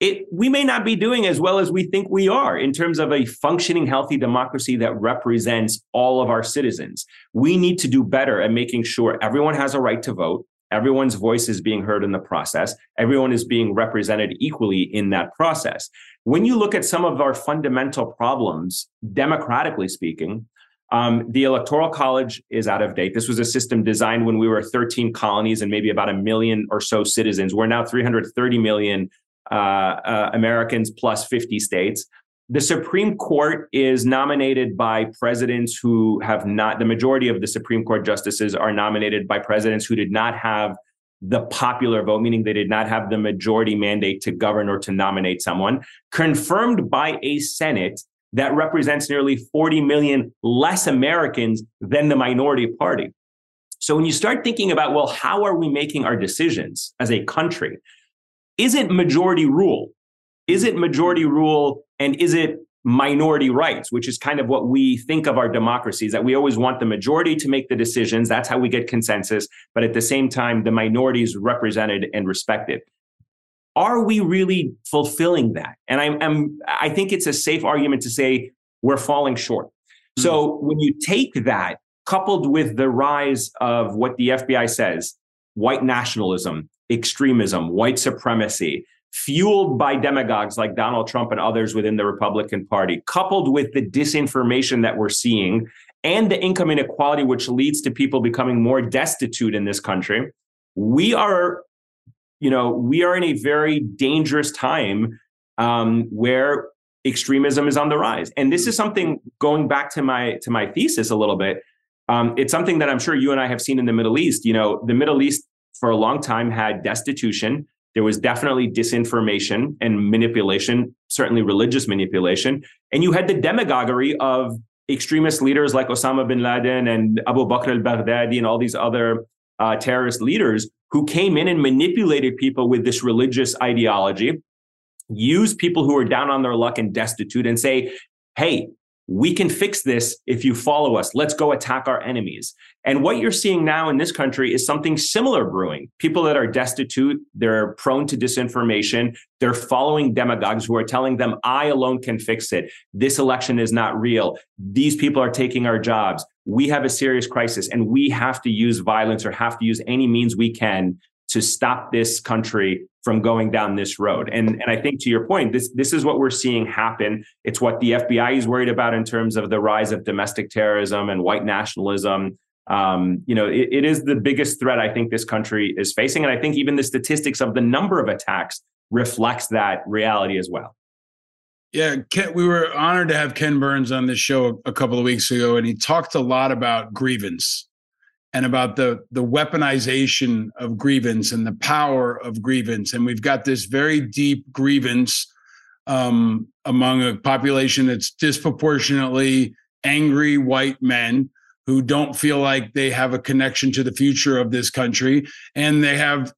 it we may not be doing as well as we think we are in terms of a functioning healthy democracy that represents all of our citizens we need to do better at making sure everyone has a right to vote everyone's voice is being heard in the process everyone is being represented equally in that process when you look at some of our fundamental problems democratically speaking um, the electoral college is out of date. This was a system designed when we were 13 colonies and maybe about a million or so citizens. We're now 330 million Uh, uh, Americans plus 50 states. The Supreme Court is nominated by presidents who have not, the majority of the Supreme Court justices are nominated by presidents who did not have the popular vote, meaning they did not have the majority mandate to govern or to nominate someone, confirmed by a Senate that represents nearly 40 million less Americans than the minority party. So when you start thinking about, well, how are we making our decisions as a country? Is it majority rule? Is it majority rule and is it minority rights, which is kind of what we think of our democracies, that we always want the majority to make the decisions. That's how we get consensus. But at the same time, the minorities represented and respected. Are we really fulfilling that? And I'm, I'm I think it's a safe argument to say we're falling short. Mm-hmm. So when you take that coupled with the rise of what the FBI says, white nationalism, extremism, white supremacy, fueled by demagogues like Donald Trump and others within the Republican Party, coupled with the disinformation that we're seeing and the income inequality, which leads to people becoming more destitute in this country, we are, you know, we are in a very dangerous time um, where extremism is on the rise. And this is something going back to my to my thesis a little bit. Um, it's something that I'm sure you and I have seen in the Middle East. You know, the Middle East for a long time had destitution. There was definitely disinformation and manipulation, certainly religious manipulation. And you had the demagoguery of extremist leaders like Osama bin Laden and Abu Bakr al Baghdadi and all these other uh, terrorist leaders who came in and manipulated people with this religious ideology, use people who are down on their luck and destitute and say, hey, we can fix this if you follow us. Let's go attack our enemies. And what you're seeing now in this country is something similar brewing. People that are destitute, they're prone to disinformation, they're following demagogues who are telling them, I alone can fix it. This election is not real. These people are taking our jobs. We have a serious crisis and we have to use violence or have to use any means we can to stop this country from going down this road. And, and I think to your point, this, this is what we're seeing happen. It's what the FBI is worried about in terms of the rise of domestic terrorism and white nationalism. Um, you know, it, it is the biggest threat I think this country is facing. And I think even the statistics of the number of attacks reflects that reality as well. Yeah, Ken, we were honored to have Ken Burns on this show a, a couple of weeks ago, and he talked a lot about grievance and about the the weaponization of grievance and the power of grievance and we've got this very deep grievance um, among a population that's disproportionately angry white men who don't feel like they have a connection to the future of this country and they have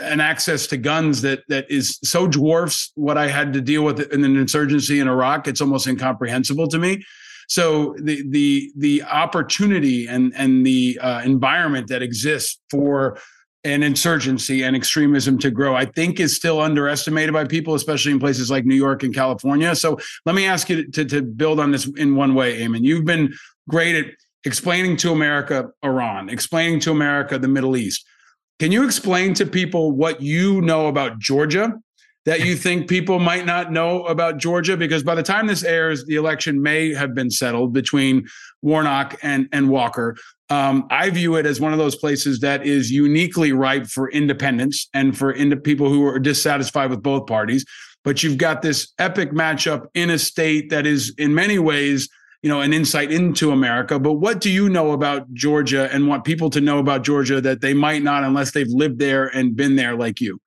an access to guns that that is so dwarfs what I had to deal with in an insurgency in Iraq. It's almost incomprehensible to me. So the the the opportunity and and the uh, environment that exists for an insurgency and extremism to grow, I think is still underestimated by people, especially in places like New York and California. So let me ask you to, to build on this in one way, Ayman. You've been great at explaining to America Iran, explaining to America the Middle East. Can you explain to people what you know about Georgia that you think people might not know about Georgia? Because by the time this airs, the election may have been settled between Warnock and, and Walker. Um, I view it as one of those places that is uniquely ripe for independence and for people who are dissatisfied with both parties. But you've got this epic matchup in a state that is, in many ways, you know, an insight into America. But what do you know about Georgia and want people to know about Georgia that they might not unless they've lived there and been there like you?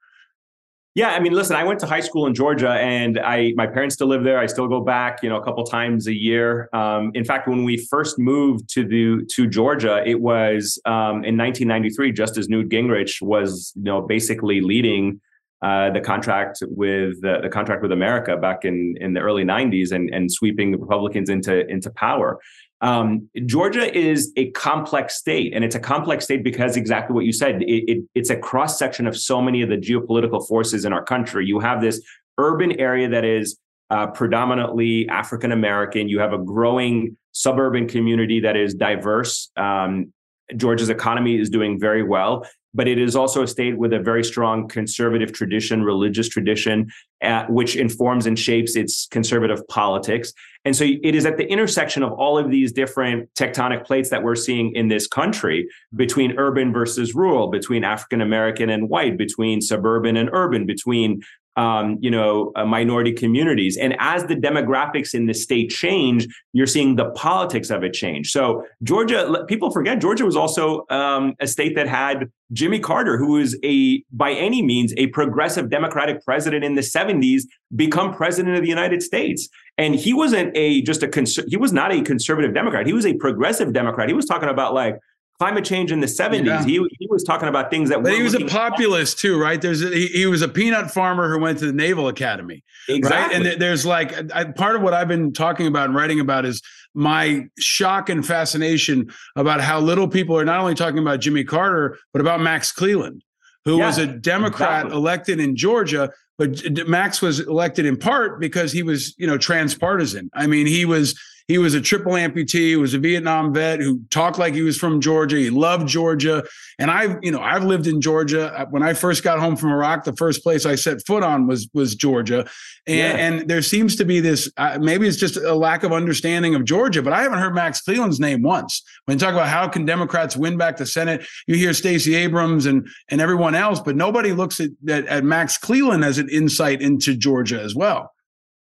Yeah, I mean, listen, I went to high school in Georgia, and I my parents still live there. I still go back, you know, a couple times a year. Um, in fact, when we first moved to the to Georgia, it was um, in 1993, just as Newt Gingrich was, you know, basically leading uh, the contract with uh, the contract with America back in in the early 90s and and sweeping the Republicans into into power. Um, Georgia is a complex state, and it's a complex state because exactly what you said. It, it, it's a cross section of so many of the geopolitical forces in our country. You have this urban area that is uh, predominantly African American. You have a growing suburban community that is diverse. Um, Georgia's economy is doing very well but it is also a state with a very strong conservative tradition, religious tradition, uh, which informs and shapes its conservative politics. And so it is at the intersection of all of these different tectonic plates that we're seeing in this country between urban versus rural, between African American and white, between suburban and urban, between um, you know, uh, minority communities. And as the demographics in the state change, you're seeing the politics of it change. So Georgia, people forget Georgia was also um, a state that had Jimmy Carter, who was a by any means a progressive Democratic president in the 70s, become president of the United States. And he wasn't a just a he was not a conservative Democrat. He was a progressive Democrat. He was talking about like climate change in the 70s. Yeah. He, he was talking about things that But he was a populist too, right? There's a, he, he, was a peanut farmer who went to the Naval Academy. Exactly. Right? And there's like I, part of what I've been talking about and writing about is my shock and fascination about how little people are not only talking about Jimmy Carter, but about Max Cleland, who yeah, was a Democrat exactly. elected in Georgia. But Max was elected in part because he was, you know, transpartisan. I mean, he was He was a triple amputee, he was a Vietnam vet who talked like he was from Georgia. He loved Georgia. And I've, you know, I've lived in Georgia. When I first got home from Iraq, the first place I set foot on was was Georgia. And, yeah. and there seems to be this uh, maybe it's just a lack of understanding of Georgia, but I haven't heard Max Cleland's name once. When you talk about how can Democrats win back the Senate, you hear Stacey Abrams and and everyone else, but nobody looks at, at, at Max Cleland as an insight into Georgia as well.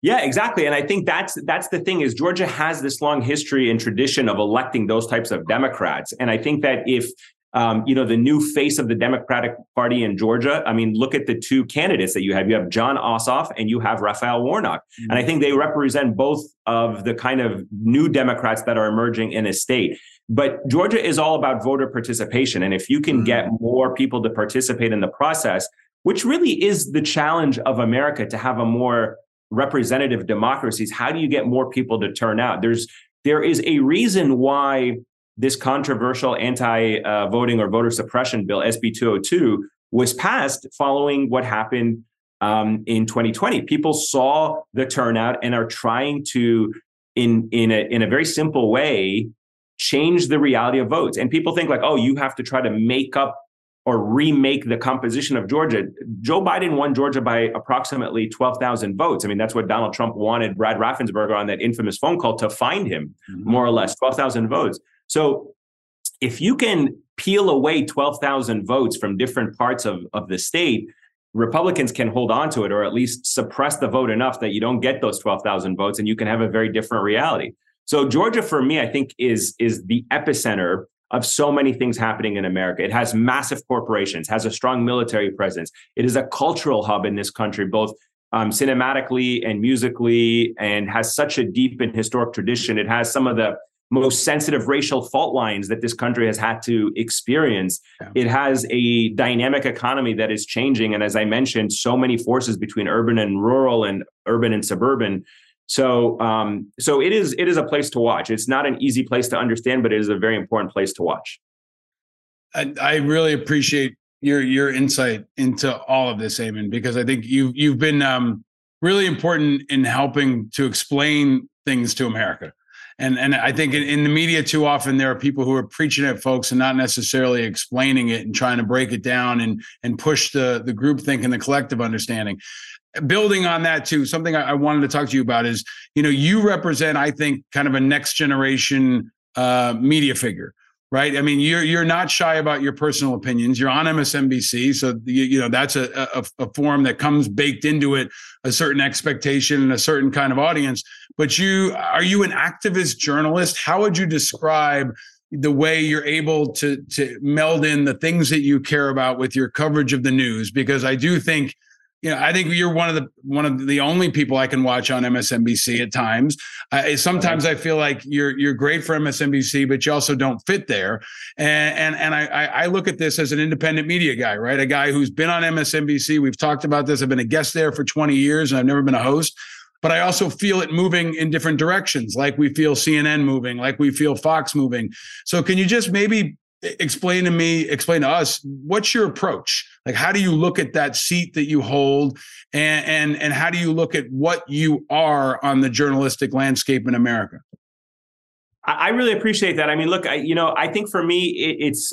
Yeah, exactly. And I think that's that's the thing is Georgia has this long history and tradition of electing those types of Democrats. And I think that if um, you know the new face of the Democratic Party in Georgia, I mean, look at the two candidates that you have. You have Jon Ossoff and you have Raphael Warnock. Mm-hmm. And I think they represent both of the kind of new Democrats that are emerging in a state. But Georgia is all about voter participation. And if you can mm-hmm. get more people to participate in the process, which really is the challenge of America to have a more representative democracies how do you get more people to turn out? There's there is a reason why this controversial anti-voting or voter suppression bill SB 202 was passed following what happened um, in 2020 people saw the turnout and are trying to in in a in a very simple way change the reality of votes. And people think like oh you have to try to make up or remake the composition of Georgia. Joe Biden won Georgia by approximately 12,000 votes. I mean, that's what Donald Trump wanted Brad Raffensperger on that infamous phone call to find him, mm-hmm. more or less, 12,000 votes. So if you can peel away 12,000 votes from different parts of, of the state, Republicans can hold on to it or at least suppress the vote enough that you don't get those 12,000 votes and you can have a very different reality. So Georgia for me I think is is the epicenter of so many things happening in America. It has massive corporations, has a strong military presence. It is a cultural hub in this country, both um, cinematically and musically, and has such a deep and historic tradition. It has some of the most sensitive racial fault lines that this country has had to experience. Yeah. It has a dynamic economy that is changing. And as I mentioned, so many forces between urban and rural and urban and suburban so, um, so it is it is a place to watch. It's not an easy place to understand, but it is a very important place to watch. I, I really appreciate your your insight into all of this, Ayman, because I think you you've been um, really important in helping to explain things to America. And and I think in, in, the media too often there are people who are preaching at folks and not necessarily explaining it and trying to break it down and and push the the group think and the collective understanding building on that too, something I, I, wanted to talk to you about is, you know, you represent, I think, kind of a next generation uh, media figure, right? I mean, you're you're not shy about your personal opinions. You're on MSNBC, so you, you know that's a, a, a form that comes baked into it, a certain expectation and a certain kind of audience. But you are you an activist journalist? How would you describe? the way you're able to to meld in the things that you care about with your coverage of the news because I do think you know, I think you're one of the one of the only people I can watch on MSNBC at times. Uh, sometimes I feel like you're you're great for MSNBC, but you also don't fit there. And and and I I look at this as an independent media guy, right? A guy who's been on MSNBC. We've talked about this. I've been a guest there for 20 years, and I've never been a host. But I also feel it moving in different directions, like we feel CNN moving, like we feel Fox moving. So, can you just maybe explain to me, explain to us, what's your approach? Like, how do you look at that seat that you hold, and and and how do you look at what you are on the journalistic landscape in America? I really appreciate that. I mean, look, I, you know, I think for me, it, it's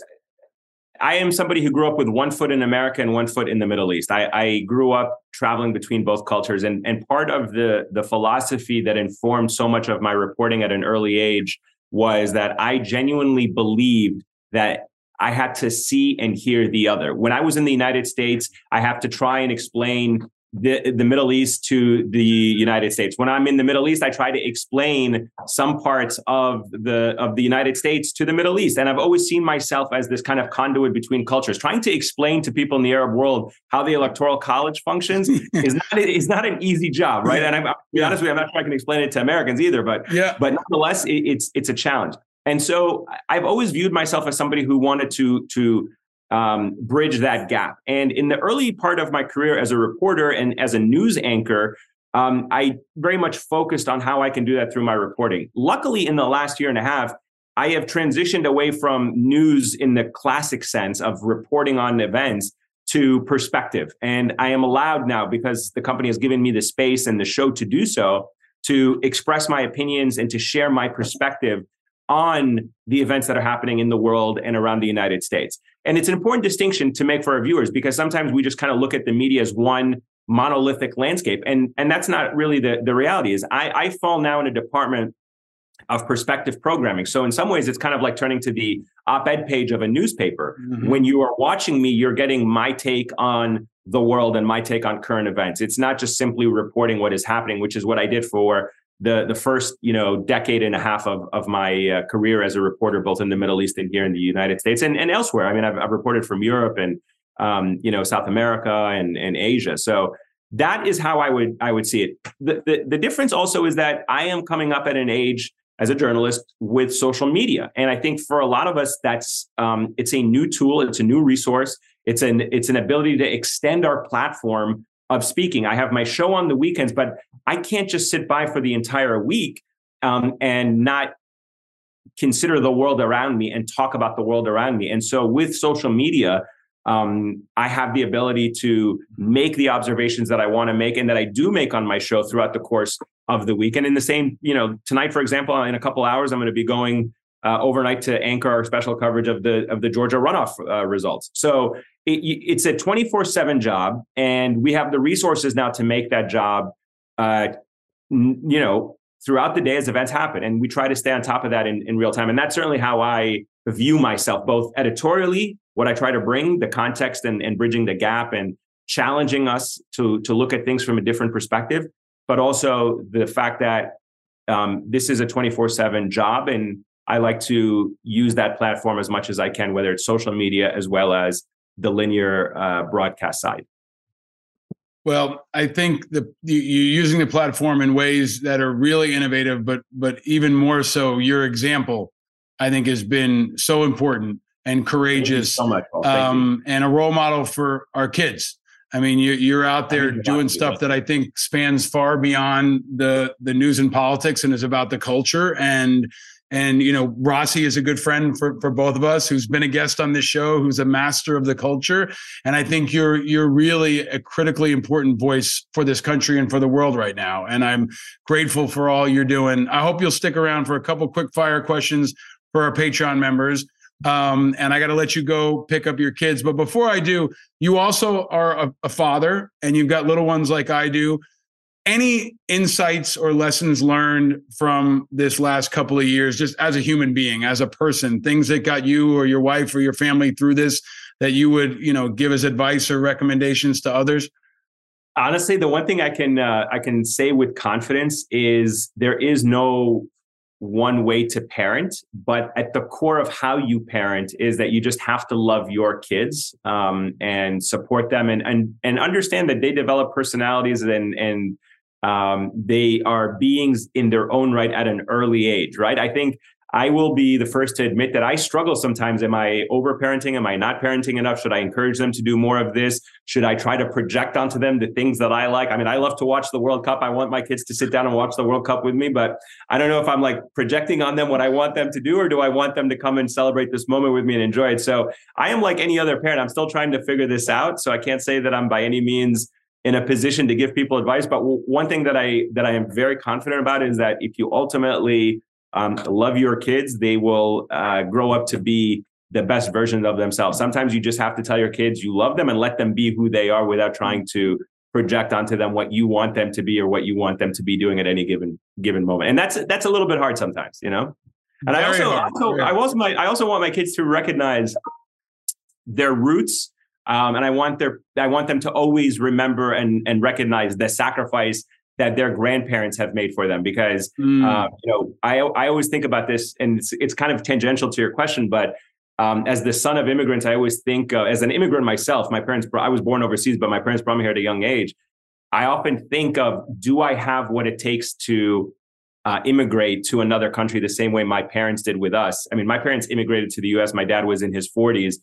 I am somebody who grew up with one foot in America and one foot in the Middle East. I, I, grew up traveling between both cultures, and and part of the the philosophy that informed so much of my reporting at an early age was that I genuinely believed that I had to see and hear the other. When I was in the United States, I have to try and explain the, the Middle East to the United States. When I'm in the Middle East, I try to explain some parts of the of the United States to the Middle East. And I've always seen myself as this kind of conduit between cultures, trying to explain to people in the Arab world how the electoral college functions is not is not an easy job, right? And I'm to be honest with you, I'm not sure I can explain it to Americans either, but yeah. but nonetheless, it, it's it's a challenge. And so I've always viewed myself as somebody who wanted to to um, bridge that gap. And in the early part of my career as a reporter and as a news anchor, um, I very much focused on how I can do that through my reporting. Luckily, in the last year and a half, I have transitioned away from news in the classic sense of reporting on events to perspective. And I am allowed now, because the company has given me the space and the show to do so, to express my opinions and to share my perspective on the events that are happening in the world and around the United States. And it's an important distinction to make for our viewers because sometimes we just kind of look at the media as one monolithic landscape. And, and that's not really the, the reality is I, I fall now in a department of perspective programming. So in some ways, it's kind of like turning to the op-ed page of a newspaper. Mm-hmm. When you are watching me, you're getting my take on the world and my take on current events. It's not just simply reporting what is happening, which is what I did for the the first you know decade and a half of of my uh, career as a reporter, both in the Middle East and here in the United States and, and elsewhere. I mean, I've, I've reported from Europe and um, you know South America and and Asia. So that is how I would I would see it. The, the the difference also is that I am coming up at an age as a journalist with social media, and I think for a lot of us, that's um, it's a new tool, it's a new resource, it's an it's an ability to extend our platform of speaking. I have my show on the weekends, but I can't just sit by for the entire week um, and not consider the world around me and talk about the world around me. And so with social media, um, I have the ability to make the observations that I want to make and that I do make on my show throughout the course of the week. And in the same, you know, tonight, for example, in a couple hours, I'm going to be going uh, overnight to anchor our special coverage of the of the Georgia runoff uh, results. So it, it's a 24 7 job and we have the resources now to make that job uh, n- you know throughout the day as events happen and we try to stay on top of that in, in real time and that's certainly how i view myself both editorially what i try to bring the context and, and bridging the gap and challenging us to to look at things from a different perspective but also the fact that um, this is a 24-7 job and i like to use that platform as much as i can whether it's social media as well as the linear uh, broadcast side? Well, I think the you're using the platform in ways that are really innovative, but but even more so, your example, I think, has been so important and courageous, so much, um, and a role model for our kids. I mean, you, you're out there doing stuff that I think spans far beyond the the news and politics, and is about the culture. And and you know, Rossi is a good friend for for both of us, who's been a guest on this show, who's a master of the culture. And I think you're you're really a critically important voice for this country and for the world right now. And I'm grateful for all you're doing. I hope you'll stick around for a couple quick fire questions for our Patreon members. Um, and I got to let you go pick up your kids. But before I do, you also are a, a father, and you've got little ones like I do any insights or lessons learned from this last couple of years just as a human being as a person things that got you or your wife or your family through this that you would you know give as advice or recommendations to others? Honestly the one thing i can uh, i can say with confidence is there is no one way to parent but at the core of how you parent is that you just have to love your kids um, and support them and, and and understand that they develop personalities and and um, they are beings in their own right at an early age, right? I think I will be the first to admit that I struggle sometimes. Am I over parenting? Am I not parenting enough? Should I encourage them to do more of this? Should I try to project onto them the things that I like? I mean, I love to watch the World Cup. I want my kids to sit down and watch the World Cup with me, but I don't know if I'm like projecting on them what I want them to do, or do I want them to come and celebrate this moment with me and enjoy it? So I am like any other parent. I'm still trying to figure this out. So I can't say that I'm by any means in a position to give people advice. But one thing that I that I am very confident about is that if you ultimately um, love your kids, they will uh, grow up to be the best version of themselves. Sometimes you just have to tell your kids you love them and let them be who they are without trying to project onto them what you want them to be or what you want them to be doing at any given given moment. And that's that's a little bit hard sometimes, you know. And Very I also, also I also my I also want my kids to recognize their roots um, and I want their I want them to always remember and and recognize the sacrifice that their grandparents have made for them because mm. uh, you know I I always think about this and it's it's kind of tangential to your question but um, as the son of immigrants I always think uh, as an immigrant myself my parents I was born overseas but my parents brought me here at a young age I often think of do I have what it takes to uh, immigrate to another country the same way my parents did with us I mean my parents immigrated to the U.S. my dad was in his 40s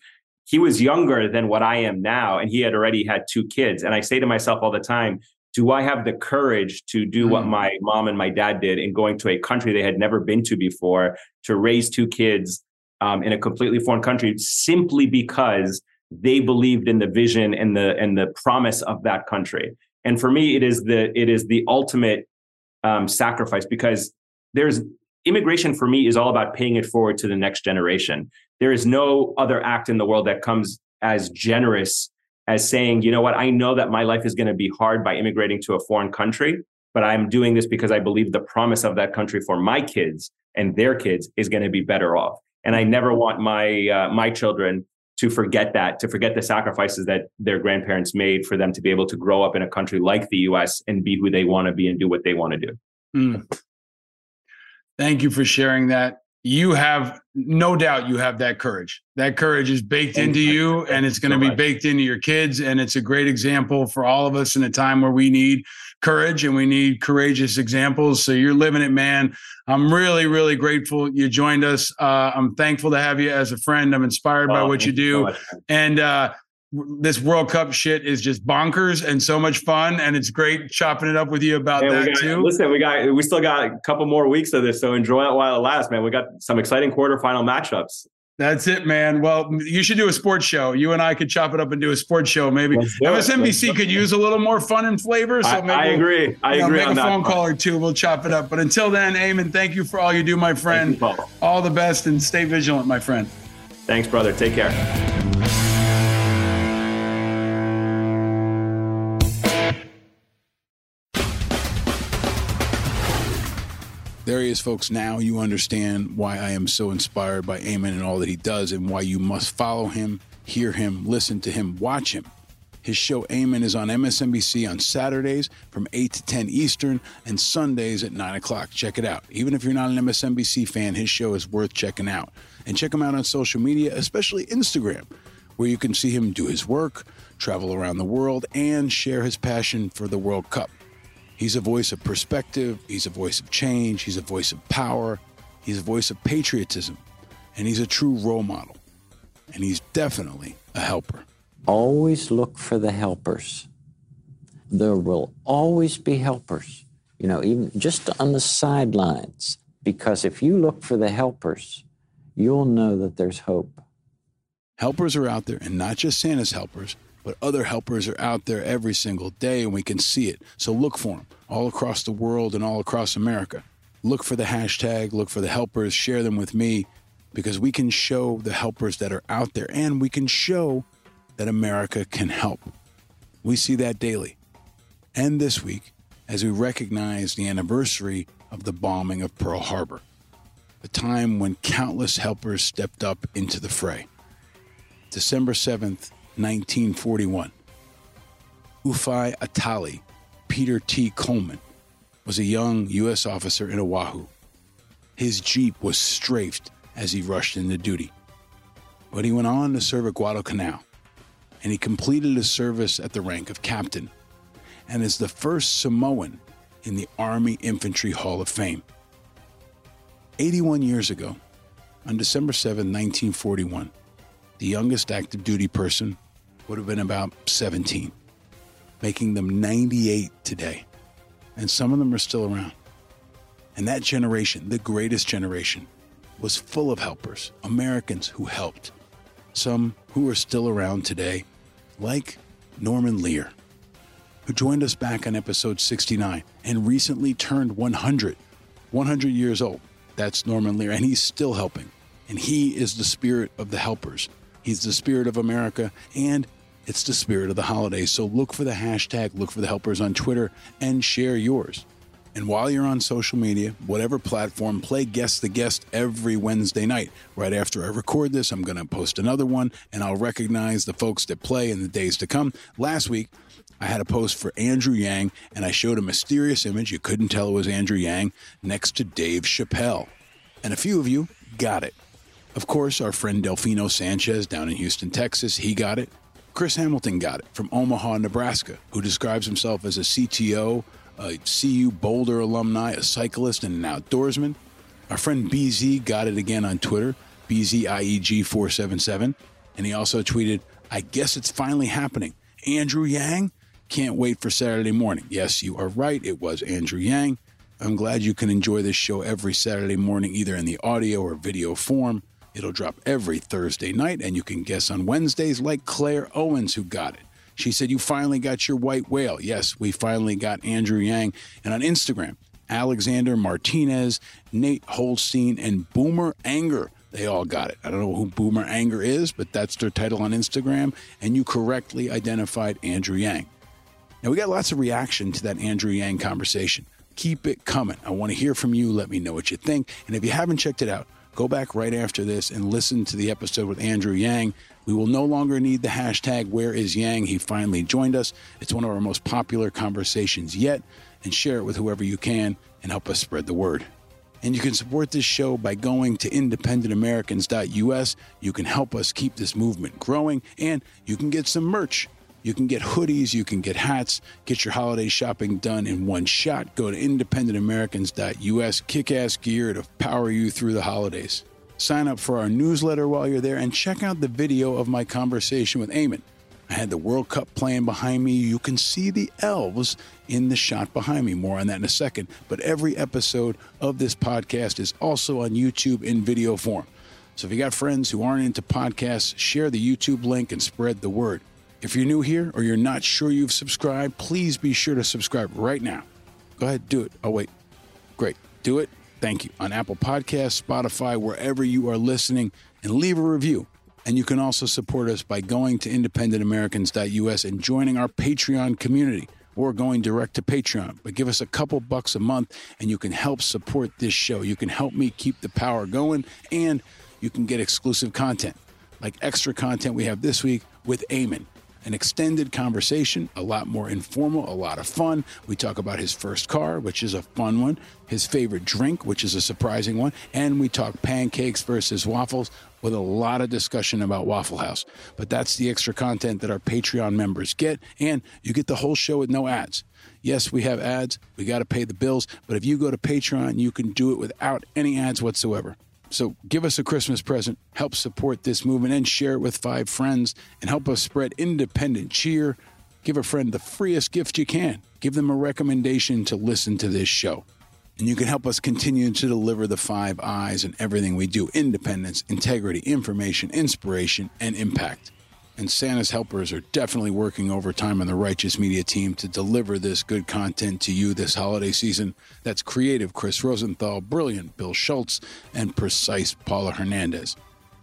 he was younger than what I am now, and he had already had two kids. And I say to myself all the time, do I have the courage to do mm. what my mom and my dad did in going to a country they had never been to before to raise two kids um, in a completely foreign country simply because they believed in the vision and the and the promise of that country? And for me, it is the it is the ultimate um, sacrifice because there's immigration for me is all about paying it forward to the next generation. There is no other act in the world that comes as generous as saying, you know what, I know that my life is going to be hard by immigrating to a foreign country, but I'm doing this because I believe the promise of that country for my kids and their kids is going to be better off. And I never want my uh, my children to forget that, to forget the sacrifices that their grandparents made for them to be able to grow up in a country like the US and be who they want to be and do what they want to do. Mm. Thank you for sharing that. You have no doubt you have that courage. That courage is baked into you. and it's going so to be baked into your kids. And it's a great example for all of us in a time where we need courage and we need courageous examples. So you're living it, man. I'm really, really grateful you joined us. Uh, I'm thankful to have you as a friend. I'm inspired by Oh, what you so do. much, and uh this World Cup shit is just bonkers and so much fun, and it's great chopping it up with you about Man, that got, too. Listen, we got we still got a couple more weeks of this, so enjoy it while it lasts, man. We got some exciting quarterfinal matchups. That's it, man. Well, you should do a sports show. You and I could chop it up and do a sports show. Maybe. MSNBC could use a little more fun and flavor. So I, maybe I we'll- agree. I know, agree make a phone part. call or two. We'll chop it up. But until then, Ayman, thank you for all you do, my friend. you, All the best and stay vigilant, my friend. Thanks, brother. Take care. Is, folks. Now you understand why I am so inspired by Ayman and all that he does, and why you must follow him, hear him, listen to him, watch him. His show Ayman is on MSNBC on Saturdays from 8 to 10 Eastern and Sundays at 9 o'clock. Check it out. Even if you're not an MSNBC fan, his show is worth checking out. And check him out on social media, especially Instagram, where you can see him do his work, travel around the world, and share his passion for the World Cup. He's a voice of perspective, he's a voice of change, he's a voice of power, he's a voice of patriotism, and he's a true role model. And he's definitely a helper. always look for the helpers. There will always be helpers, you know, even just on the sidelines. Because if you look for the helpers, you'll know that there's hope. Helpers are out there, and not just Santa's helpers, but other helpers are out there every single day, and we can see it. So look for them all across the world and all across America. Look for the hashtag, look for the helpers, share them with me, because we can show the helpers that are out there, and we can show that America can help. We see that daily. And this week, as we recognize the anniversary of the bombing of Pearl Harbor, a time when countless helpers stepped up into the fray. December 7th, 1941. Ufai Atali, Peter T. Coleman, was a young U.S. officer in Oahu. His Jeep was strafed as he rushed into duty. But he went on to serve at Guadalcanal, and he completed his service at the rank of captain and is the first Samoan in the Army Infantry Hall of Fame. 81 years ago, on December 7, 1941, the youngest active duty person would have been about 17, making them 98 today. And some of them are still around. And that generation, the greatest generation, was full of helpers, Americans who helped. Some who are still around today, like Norman Lear, who joined us back on episode 69 and recently turned 100, 100 years old. That's Norman Lear, and he's still helping. And he is the spirit of the helpers. He's the spirit of America, and it's the spirit of the holidays. So look for the hashtag, look for the helpers on Twitter, and share yours. And while you're on social media, whatever platform, play Guess the Guest every Wednesday night. Right after I record this, I'm going to post another one, and I'll recognize the folks that play in the days to come. Last week, I had a post for Andrew Yang, and I showed a mysterious image. You couldn't tell it was Andrew Yang next to Dave Chappelle. And a few of you got it. Of course, our friend Delfino Sanchez down in Houston, Texas, he got it. Chris Hamilton got it from Omaha, Nebraska, who describes himself as a CTO, a CU Boulder alumni, a cyclist, and an outdoorsman. Our friend BZ got it again on Twitter, BZIEG477. And he also tweeted, I guess it's finally happening. Andrew Yang? Can't wait for Saturday morning. Yes, you are right. It was Andrew Yang. I'm glad you can enjoy this show every Saturday morning, either in the audio or video form. It'll drop every Thursday night, and you can guess on Wednesdays, like Claire Owens, who got it. She said, You finally got your white whale. Yes, we finally got Andrew Yang. And on Instagram, Alexander Martinez, Nate Holstein, and Boomer Anger. They all got it. I don't know who Boomer Anger is, but that's their title on Instagram. And you correctly identified Andrew Yang. Now, we got lots of reaction to that Andrew Yang conversation. Keep it coming. I want to hear from you. Let me know what you think. And if you haven't checked it out, go back right after this and listen to the episode with Andrew Yang. We will no longer need the hashtag Where is Yang? He finally joined us. It's one of our most popular conversations yet. And share it with whoever you can and help us spread the word. And you can support this show by going to independentamericans.us. You can help us keep this movement growing, and you can get some merch. You can get hoodies, you can get hats, get your holiday shopping done in one shot. Go to independentamericans.us, kick ass gear to power you through the holidays. Sign up for our newsletter while you're there and check out the video of my conversation with Ayman. I had the World Cup playing behind me. You can see the elves in the shot behind me. More on that in a second. But every episode of this podcast is also on YouTube in video form. So if you got friends who aren't into podcasts, share the YouTube link and spread the word. If you're new here or you're not sure you've subscribed, please be sure to subscribe right now. Go ahead, do it. Oh, wait. Great. Do it. Thank you. On Apple Podcasts, Spotify, wherever you are listening, and leave a review. And you can also support us by going to independentamericans.us and joining our Patreon community or going direct to Patreon. But give us a couple bucks a month and you can help support this show. You can help me keep the power going and you can get exclusive content like extra content we have this week with Ayman. An extended conversation, a lot more informal, a lot of fun. We talk about his first car, which is a fun one, his favorite drink, which is a surprising one, and we talk pancakes versus waffles with a lot of discussion about Waffle House. But that's the extra content that our Patreon members get, and you get the whole show with no ads. Yes, we have ads, we got to pay the bills, but if you go to Patreon, you can do it without any ads whatsoever. So give us a Christmas present, help support this movement, and share it with five friends, and help us spread independent cheer. Give a friend the freest gift you can. Give them a recommendation to listen to this show. And you can help us continue to deliver the five eyes in everything we do independence, integrity, information, inspiration, and impact And Santa's helpers are definitely working overtime on the Righteous Media team to deliver this good content to you this holiday season. That's creative Chris Rosenthal, brilliant Bill Schultz, and precise Paula Hernandez.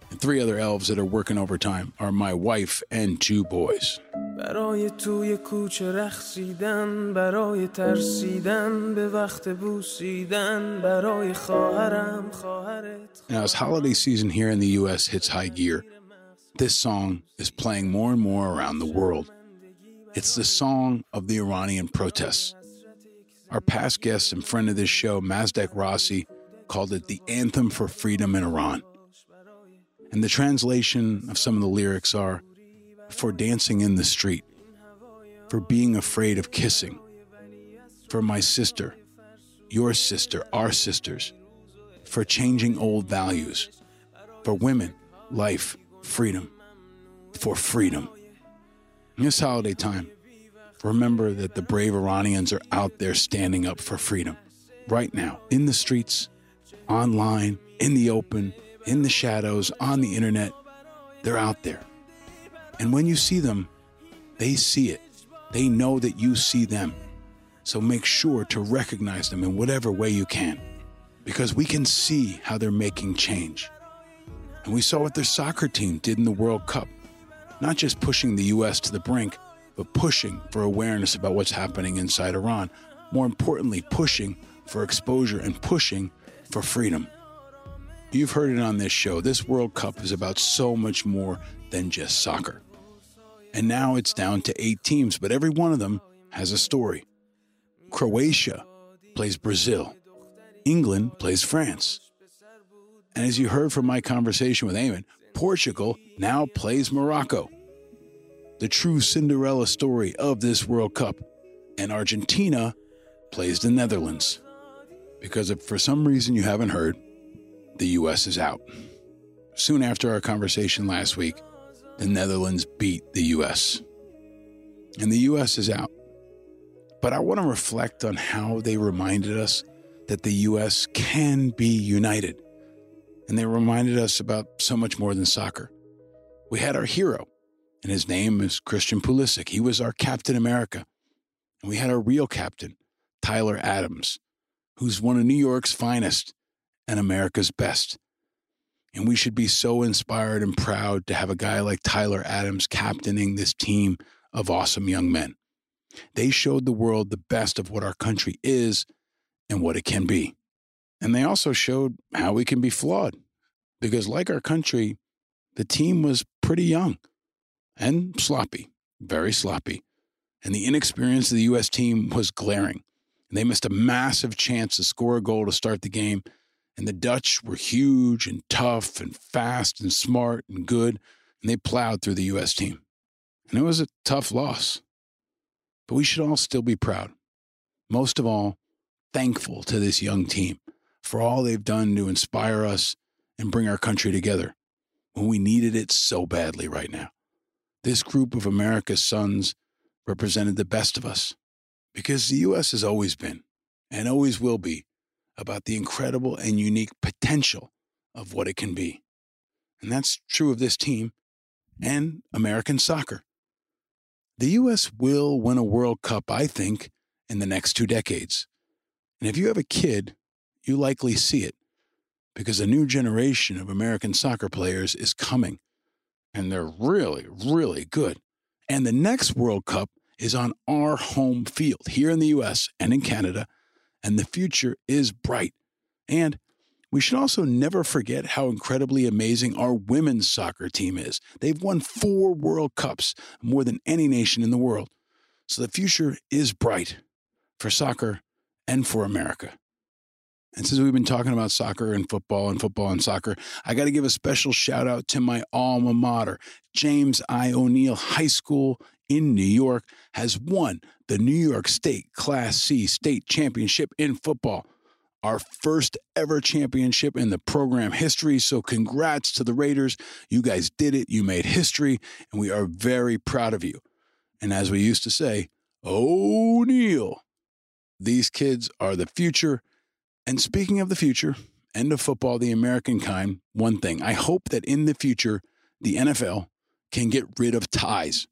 And three other elves that are working overtime are my wife and two boys. برای توی کوچه رخصیدن برای ترسیدن به وقت بوسیدن برای خواهرم خواهرت Now, as holiday season here in the U.S. hits high gear, this song is playing more and more around the world. It's the song of the Iranian protests. Our past guest and friend of this show, Mazdek Rossi, called it the anthem for freedom in Iran. And the translation of some of the lyrics are for dancing in the street, for being afraid of kissing, for my sister, your sister, our sisters, for changing old values, for women, life, freedom, for freedom. In this holiday time, remember that the brave Iranians are out there standing up for freedom right now in the streets, online, in the open, in the shadows, on the internet. They're out there. And when you see them, they see it. They know that you see them. So make sure to recognize them in whatever way you can because we can see how they're making change. And we saw what their soccer team did in the World Cup, not just pushing the U.S. to the brink, but pushing for awareness about what's happening inside Iran. More importantly, pushing for exposure and pushing for freedom. You've heard it on this show. This World Cup is about so much more than just soccer. And now it's down to eight teams, but every one of them has a story. Croatia plays Brazil, England plays France. And as you heard from my conversation with Ayman, Portugal now plays Morocco. The true Cinderella story of this World Cup. And Argentina plays the Netherlands. Because if for some reason you haven't heard, the U.S. is out. Soon after our conversation last week, the Netherlands beat the U.S. And the U.S. is out. But I want to reflect on how they reminded us that the U.S. can be united. And they reminded us about so much more than soccer. We had our hero, and his name is Christian Pulisic. He was our Captain America. And we had our real captain, Tyler Adams, who's one of New York's finest and America's best. And we should be so inspired and proud to have a guy like Tyler Adams captaining this team of awesome young men. They showed the world the best of what our country is and what it can be. And they also showed how we can be flawed. Because, like our country, the team was pretty young and sloppy, very sloppy. And the inexperience of the U.S. team was glaring. And they missed a massive chance to score a goal to start the game. And the Dutch were huge and tough and fast and smart and good. And they plowed through the U.S. team. And it was a tough loss. But we should all still be proud. Most of all, thankful to this young team for all they've done to inspire us and bring our country together when we needed it so badly right now. This group of America's sons represented the best of us because the U.S. has always been and always will be about the incredible and unique potential of what it can be. And that's true of this team and American soccer. The U.S. will win a World Cup, I think, in the next two decades. And if you have a kid, you likely see it because a new generation of American soccer players is coming. And they're really, really good. And the next World Cup is on our home field here in the US and in Canada. And the future is bright. And we should also never forget how incredibly amazing our women's soccer team is. They've won four World Cups, more than any nation in the world. So the future is bright for soccer and for America. And since we've been talking about soccer and football and football and soccer, I got to give a special shout out to my alma mater. James I. O'Neill High School in New York has won the New York State Class C state championship in football. Our first ever championship in the program history. So, congrats to the Raiders. You guys did it. You made history, and we are very proud of you. And as we used to say, O'Neill, these kids are the future. And speaking of the future and of football, the American kind, one thing I hope that in the future, the NFL can get rid of ties.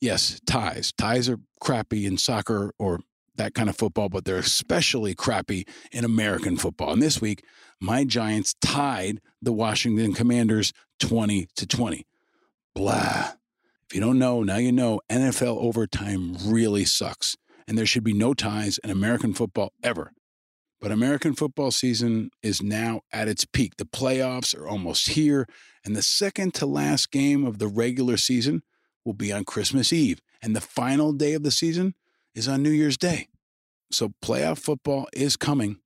Yes, ties. Ties are crappy in soccer or that kind of football, but they're especially crappy in American football. And this week, my Giants tied the Washington Commanders 20 to 20. Blah. If you don't know, now you know NFL overtime really sucks. And there should be no ties in American football ever. But American football season is now at its peak. The playoffs are almost here, and the second to last game of the regular season will be on Christmas Eve. And the final day of the season is on New Year's Day. So playoff football is coming,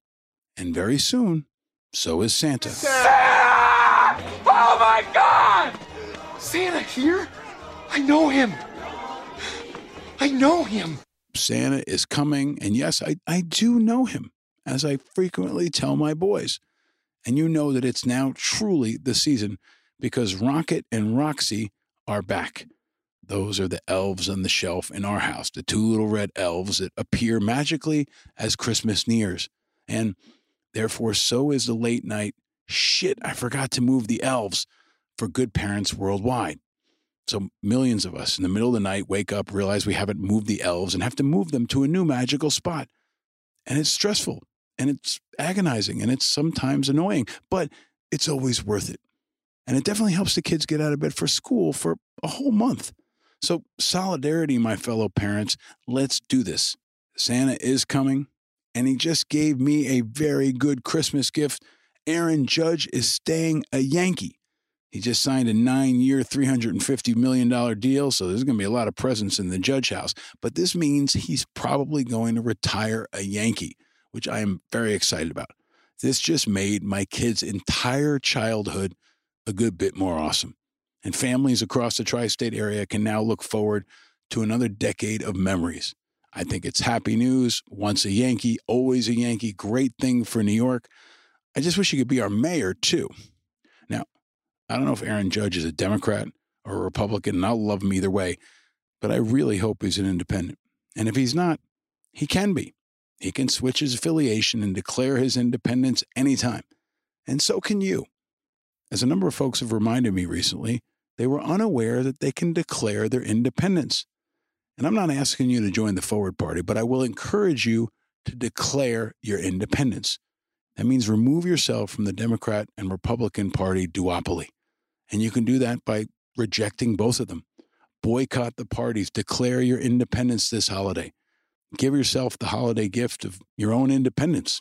and very soon, so is Santa. Santa! Oh my God! Santa here? I know him. I know him. Santa is coming, and yes, I, I do know him, as I frequently tell my boys. And you know that it's now truly the season because Rocket and Roxy are back. Those are the elves on the shelf in our house, the two little red elves that appear magically as Christmas nears. And therefore, so is the late night shit, I forgot to move the elves for good parents worldwide. So millions of us in the middle of the night wake up, realize we haven't moved the elves, and have to move them to a new magical spot. And it's stressful and it's agonizing and it's sometimes annoying, but it's always worth it. And it definitely helps the kids get out of bed for school for a whole month. So, solidarity, my fellow parents, let's do this. Santa is coming, and he just gave me a very good Christmas gift. Aaron Judge is staying a Yankee. He just signed a nine year, $350 million deal, so there's going to be a lot of presents in the Judge house. But this means he's probably going to retire a Yankee, which I am very excited about. This just made my kid's entire childhood a good bit more awesome. And families across the tri state area can now look forward to another decade of memories. I think it's happy news. Once a Yankee, always a Yankee. Great thing for New York. I just wish he could be our mayor, too. Now, I don't know if Aaron Judge is a Democrat or a Republican, and I'll love him either way, but I really hope he's an independent. And if he's not, he can be. He can switch his affiliation and declare his independence anytime. And so can you. As a number of folks have reminded me recently, they were unaware that they can declare their independence. And I'm not asking you to join the Forward Party, but I will encourage you to declare your independence. That means remove yourself from the Democrat and Republican Party duopoly. And you can do that by rejecting both of them. Boycott the parties, declare your independence this holiday. Give yourself the holiday gift of your own independence.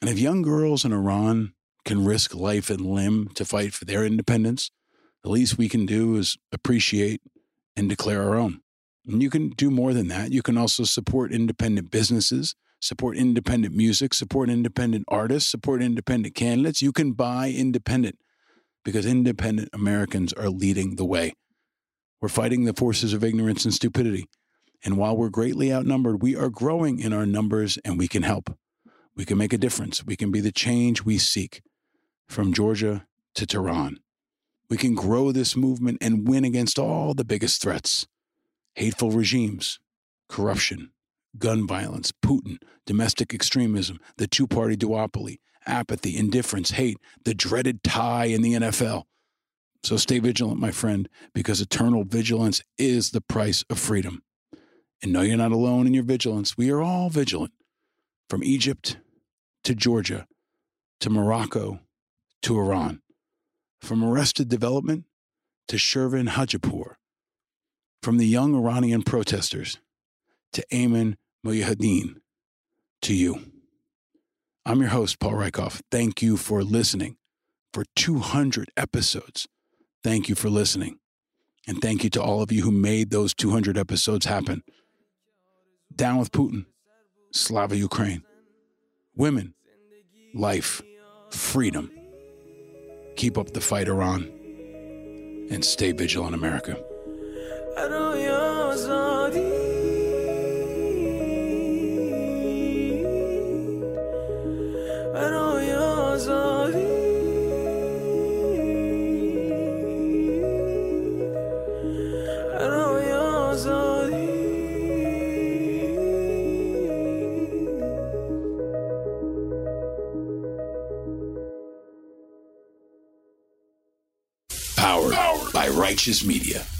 And if young girls in Iran can risk life and limb to fight for their independence, the least we can do is appreciate and declare our own. And you can do more than that. You can also support independent businesses, support independent music, support independent artists, support independent candidates. You can buy independent because independent Americans are leading the way. We're fighting the forces of ignorance and stupidity. And while we're greatly outnumbered, we are growing in our numbers and we can help. We can make a difference. We can be the change we seek from Georgia to Tehran. We can grow this movement and win against all the biggest threats hateful regimes, corruption, gun violence, Putin, domestic extremism, the two party duopoly, apathy, indifference, hate, the dreaded tie in the NFL. So stay vigilant, my friend, because eternal vigilance is the price of freedom. And no, you're not alone in your vigilance. We are all vigilant from Egypt to Georgia to Morocco to Iran, from arrested development to Shervin Hajipour, from the young Iranian protesters to Ayman Mohyeldin to you. I'm your host, Paul Rieckhoff. Thank you for listening for 200 episodes. Thank you for listening. And thank you to all of you who made those 200 episodes happen. Down with Putin. Slava Ukraine. Women. Life. Freedom. Keep up the fight, Iran. And stay vigilant, America. Righteous Media.